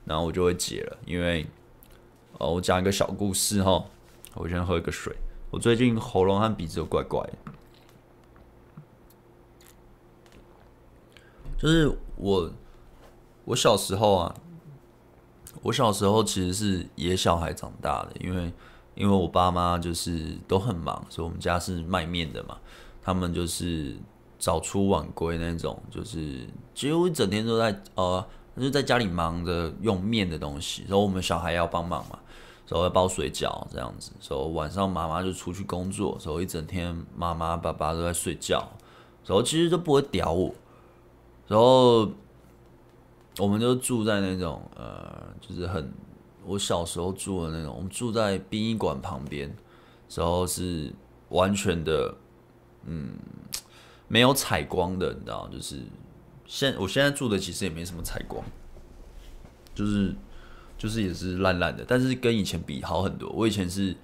然后我就会结了。因为哦，我讲一个小故事哈，我先喝一个水，我最近喉咙和鼻子都怪怪的。就是我，我小时候啊，我小时候其实是野小孩长大的，因为因为我爸妈就是都很忙，所以我们家是卖面的嘛，他们就是早出晚归那种，就是几乎一整天都在呃，就在家里忙着用面的东西，然后我们小孩要帮忙嘛，然后要包水饺这样子，然后晚上妈妈就出去工作，然后一整天妈妈爸爸都在睡觉，然后其实都不会屌我。然后，我们就住在那种呃，就是很我小时候住的那种，我们住在殡仪馆旁边，然后是完全的，嗯，没有采光的，你知道，就是现我现在住的其实也没什么采光，就是就是也是烂烂的，但是跟以前比好很多。我以前是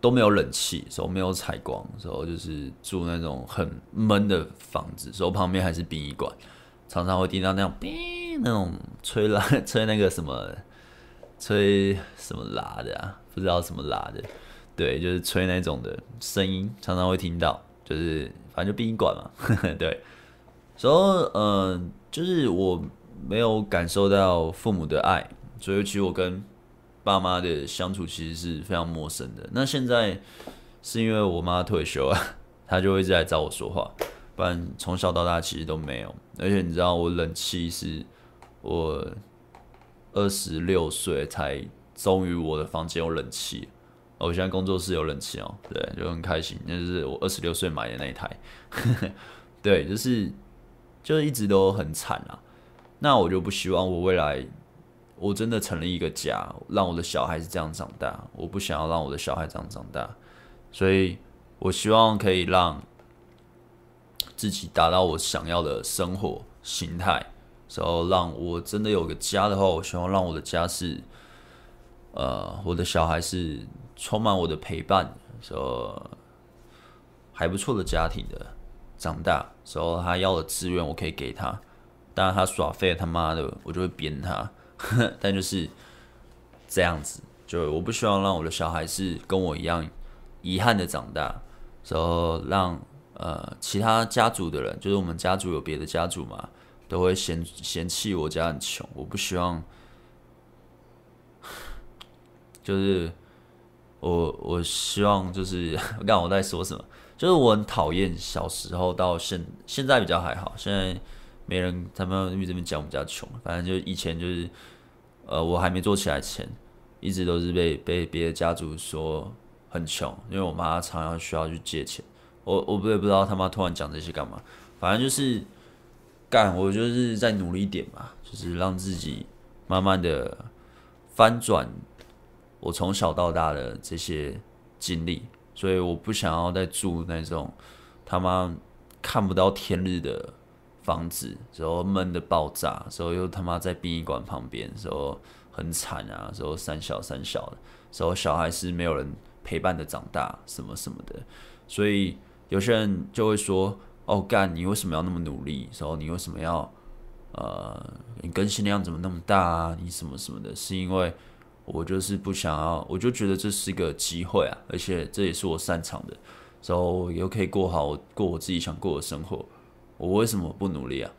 都没有冷气，时候没有采光，然后就是住那种很闷的房子，然后旁边还是殡仪馆。常常会听到那种“”那种吹拉，吹那个什么，吹什么喇的啊？不知道什么喇的，对，就是吹那种的声音，常常会听到，就是反正就殡仪馆嘛，对。所以，嗯，就是我没有感受到父母的爱，所以其实我跟爸妈的相处其实是非常陌生的。那现在是因为我妈退休了，她就会一直来找我说话。不然从小到大其实都没有，而且你知道我冷气是我二十六岁才终于我的房间有冷气，我现在工作室有冷气哦，对，就很开心，那就是我二十六岁买的那一台，对，就是就是一直都很惨啊。那我就不希望我未来我真的成立一个家，让我的小孩是这样长大，我不想要让我的小孩这样长大，所以我希望可以让。自己达到我想要的生活形态，然后让我真的有个家的话，我希望让我的家是，呃，我的小孩是充满我的陪伴，说还不错的家庭的长大，时候他要的资源我可以给他，当然他耍废他妈的我就会鞭他，但就是这样子，就我不希望让我的小孩是跟我一样遗憾的长大，时候让呃其他家族的人，就是我们家族有别的家族嘛，都会嫌嫌弃我家很穷，我不希望。就是我，我希望就是，我刚我在说什么？就是我很讨厌小时候到现现在比较还好，现在没人他们这边讲我们家穷，反正就以前就是，呃，我还没做起来前，一直都是被被别的家族说很穷，因为我妈常常需要去借钱，我我不也不知道他妈突然讲这些干嘛，反正就是干，我就是在努力一点嘛，就是让自己慢慢的翻转。我从小到大的这些经历，所以我不想要再住那种他妈看不到天日的房子，时候闷的爆炸，时候又他妈在殡仪馆旁边，时候很惨啊，时候三小三小的，时候小孩是没有人陪伴的长大，什么什么的，所以有些人就会说：“哦，干，你为什么要那么努力？然后你为什么要呃，你更新量怎么那么大啊？你什么什么的？”是因为。我就是不想要，我就觉得这是一个机会啊，而且这也是我擅长的，然后又可以过好过我自己想过的生活，我为什么不努力啊？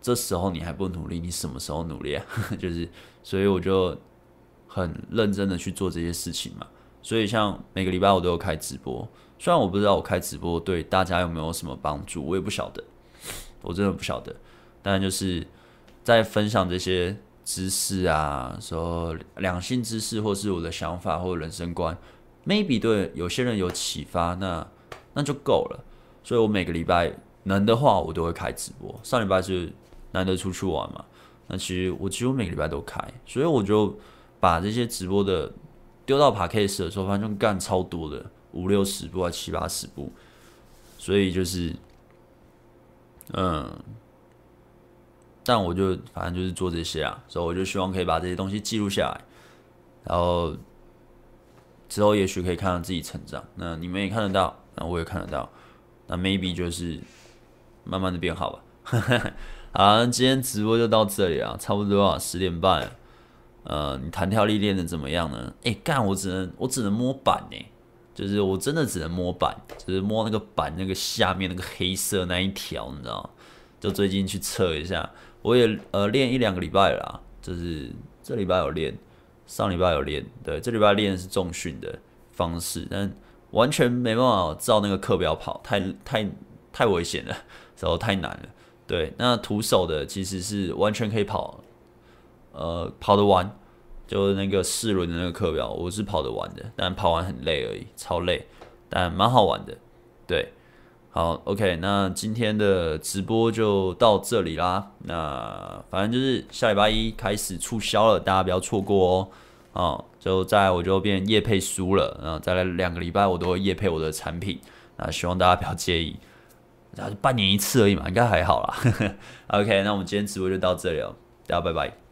这时候你还不努力，你什么时候努力啊？就是，所以我就很认真的去做这些事情嘛。所以像每个礼拜我都有开直播，虽然我不知道我开直播对大家有没有什么帮助，我也不晓得，我真的不晓得，但就是在分享这些。知识啊，说两性知识，或是我的想法或人生观，maybe 对有些人有启发，那那就够了。所以我每个礼拜能的话，我都会开直播。上礼拜是难得出去玩嘛，那其实我几乎每个礼拜都开，所以我就把这些直播的丢到 Podcast 的时候，反正干超多的，五六十部啊，七八十部，所以就是，嗯。但我就反正就是做这些啊，所以我就希望可以把这些东西记录下来，然后之后也许可以看到自己成长。那你们也看得到，那我也看得到，那 maybe 就是慢慢的变好吧。好，今天直播就到这里啊，差不多啊，十点半。呃，你弹跳力练的怎么样呢？哎、干，我只能我只能摸板呢，就是我真的只能摸板，就是摸那个板那个下面那个黑色那一条，你知道？就最近去测一下。我也呃练一两个礼拜了啦，就是这礼拜有练，上礼拜有练，对，这礼拜练是重训的方式，但完全没办法照那个课表跑，太太太危险了，然后太难了。对，那徒手的其实是完全可以跑，呃，跑得完，就是那个四轮的那个课表，我是跑得完的，但跑完很累而已，超累，但蛮好玩的，对。好，OK，那今天的直播就到这里啦。那反正就是下礼拜一开始促销了，大家不要错过哦。哦，就再我就变夜配书了，然后再来两个礼拜我都会夜配我的产品。那希望大家不要介意，然后半年一次而已嘛，应该还好啦。OK，那我们今天直播就到这里了，大家拜拜。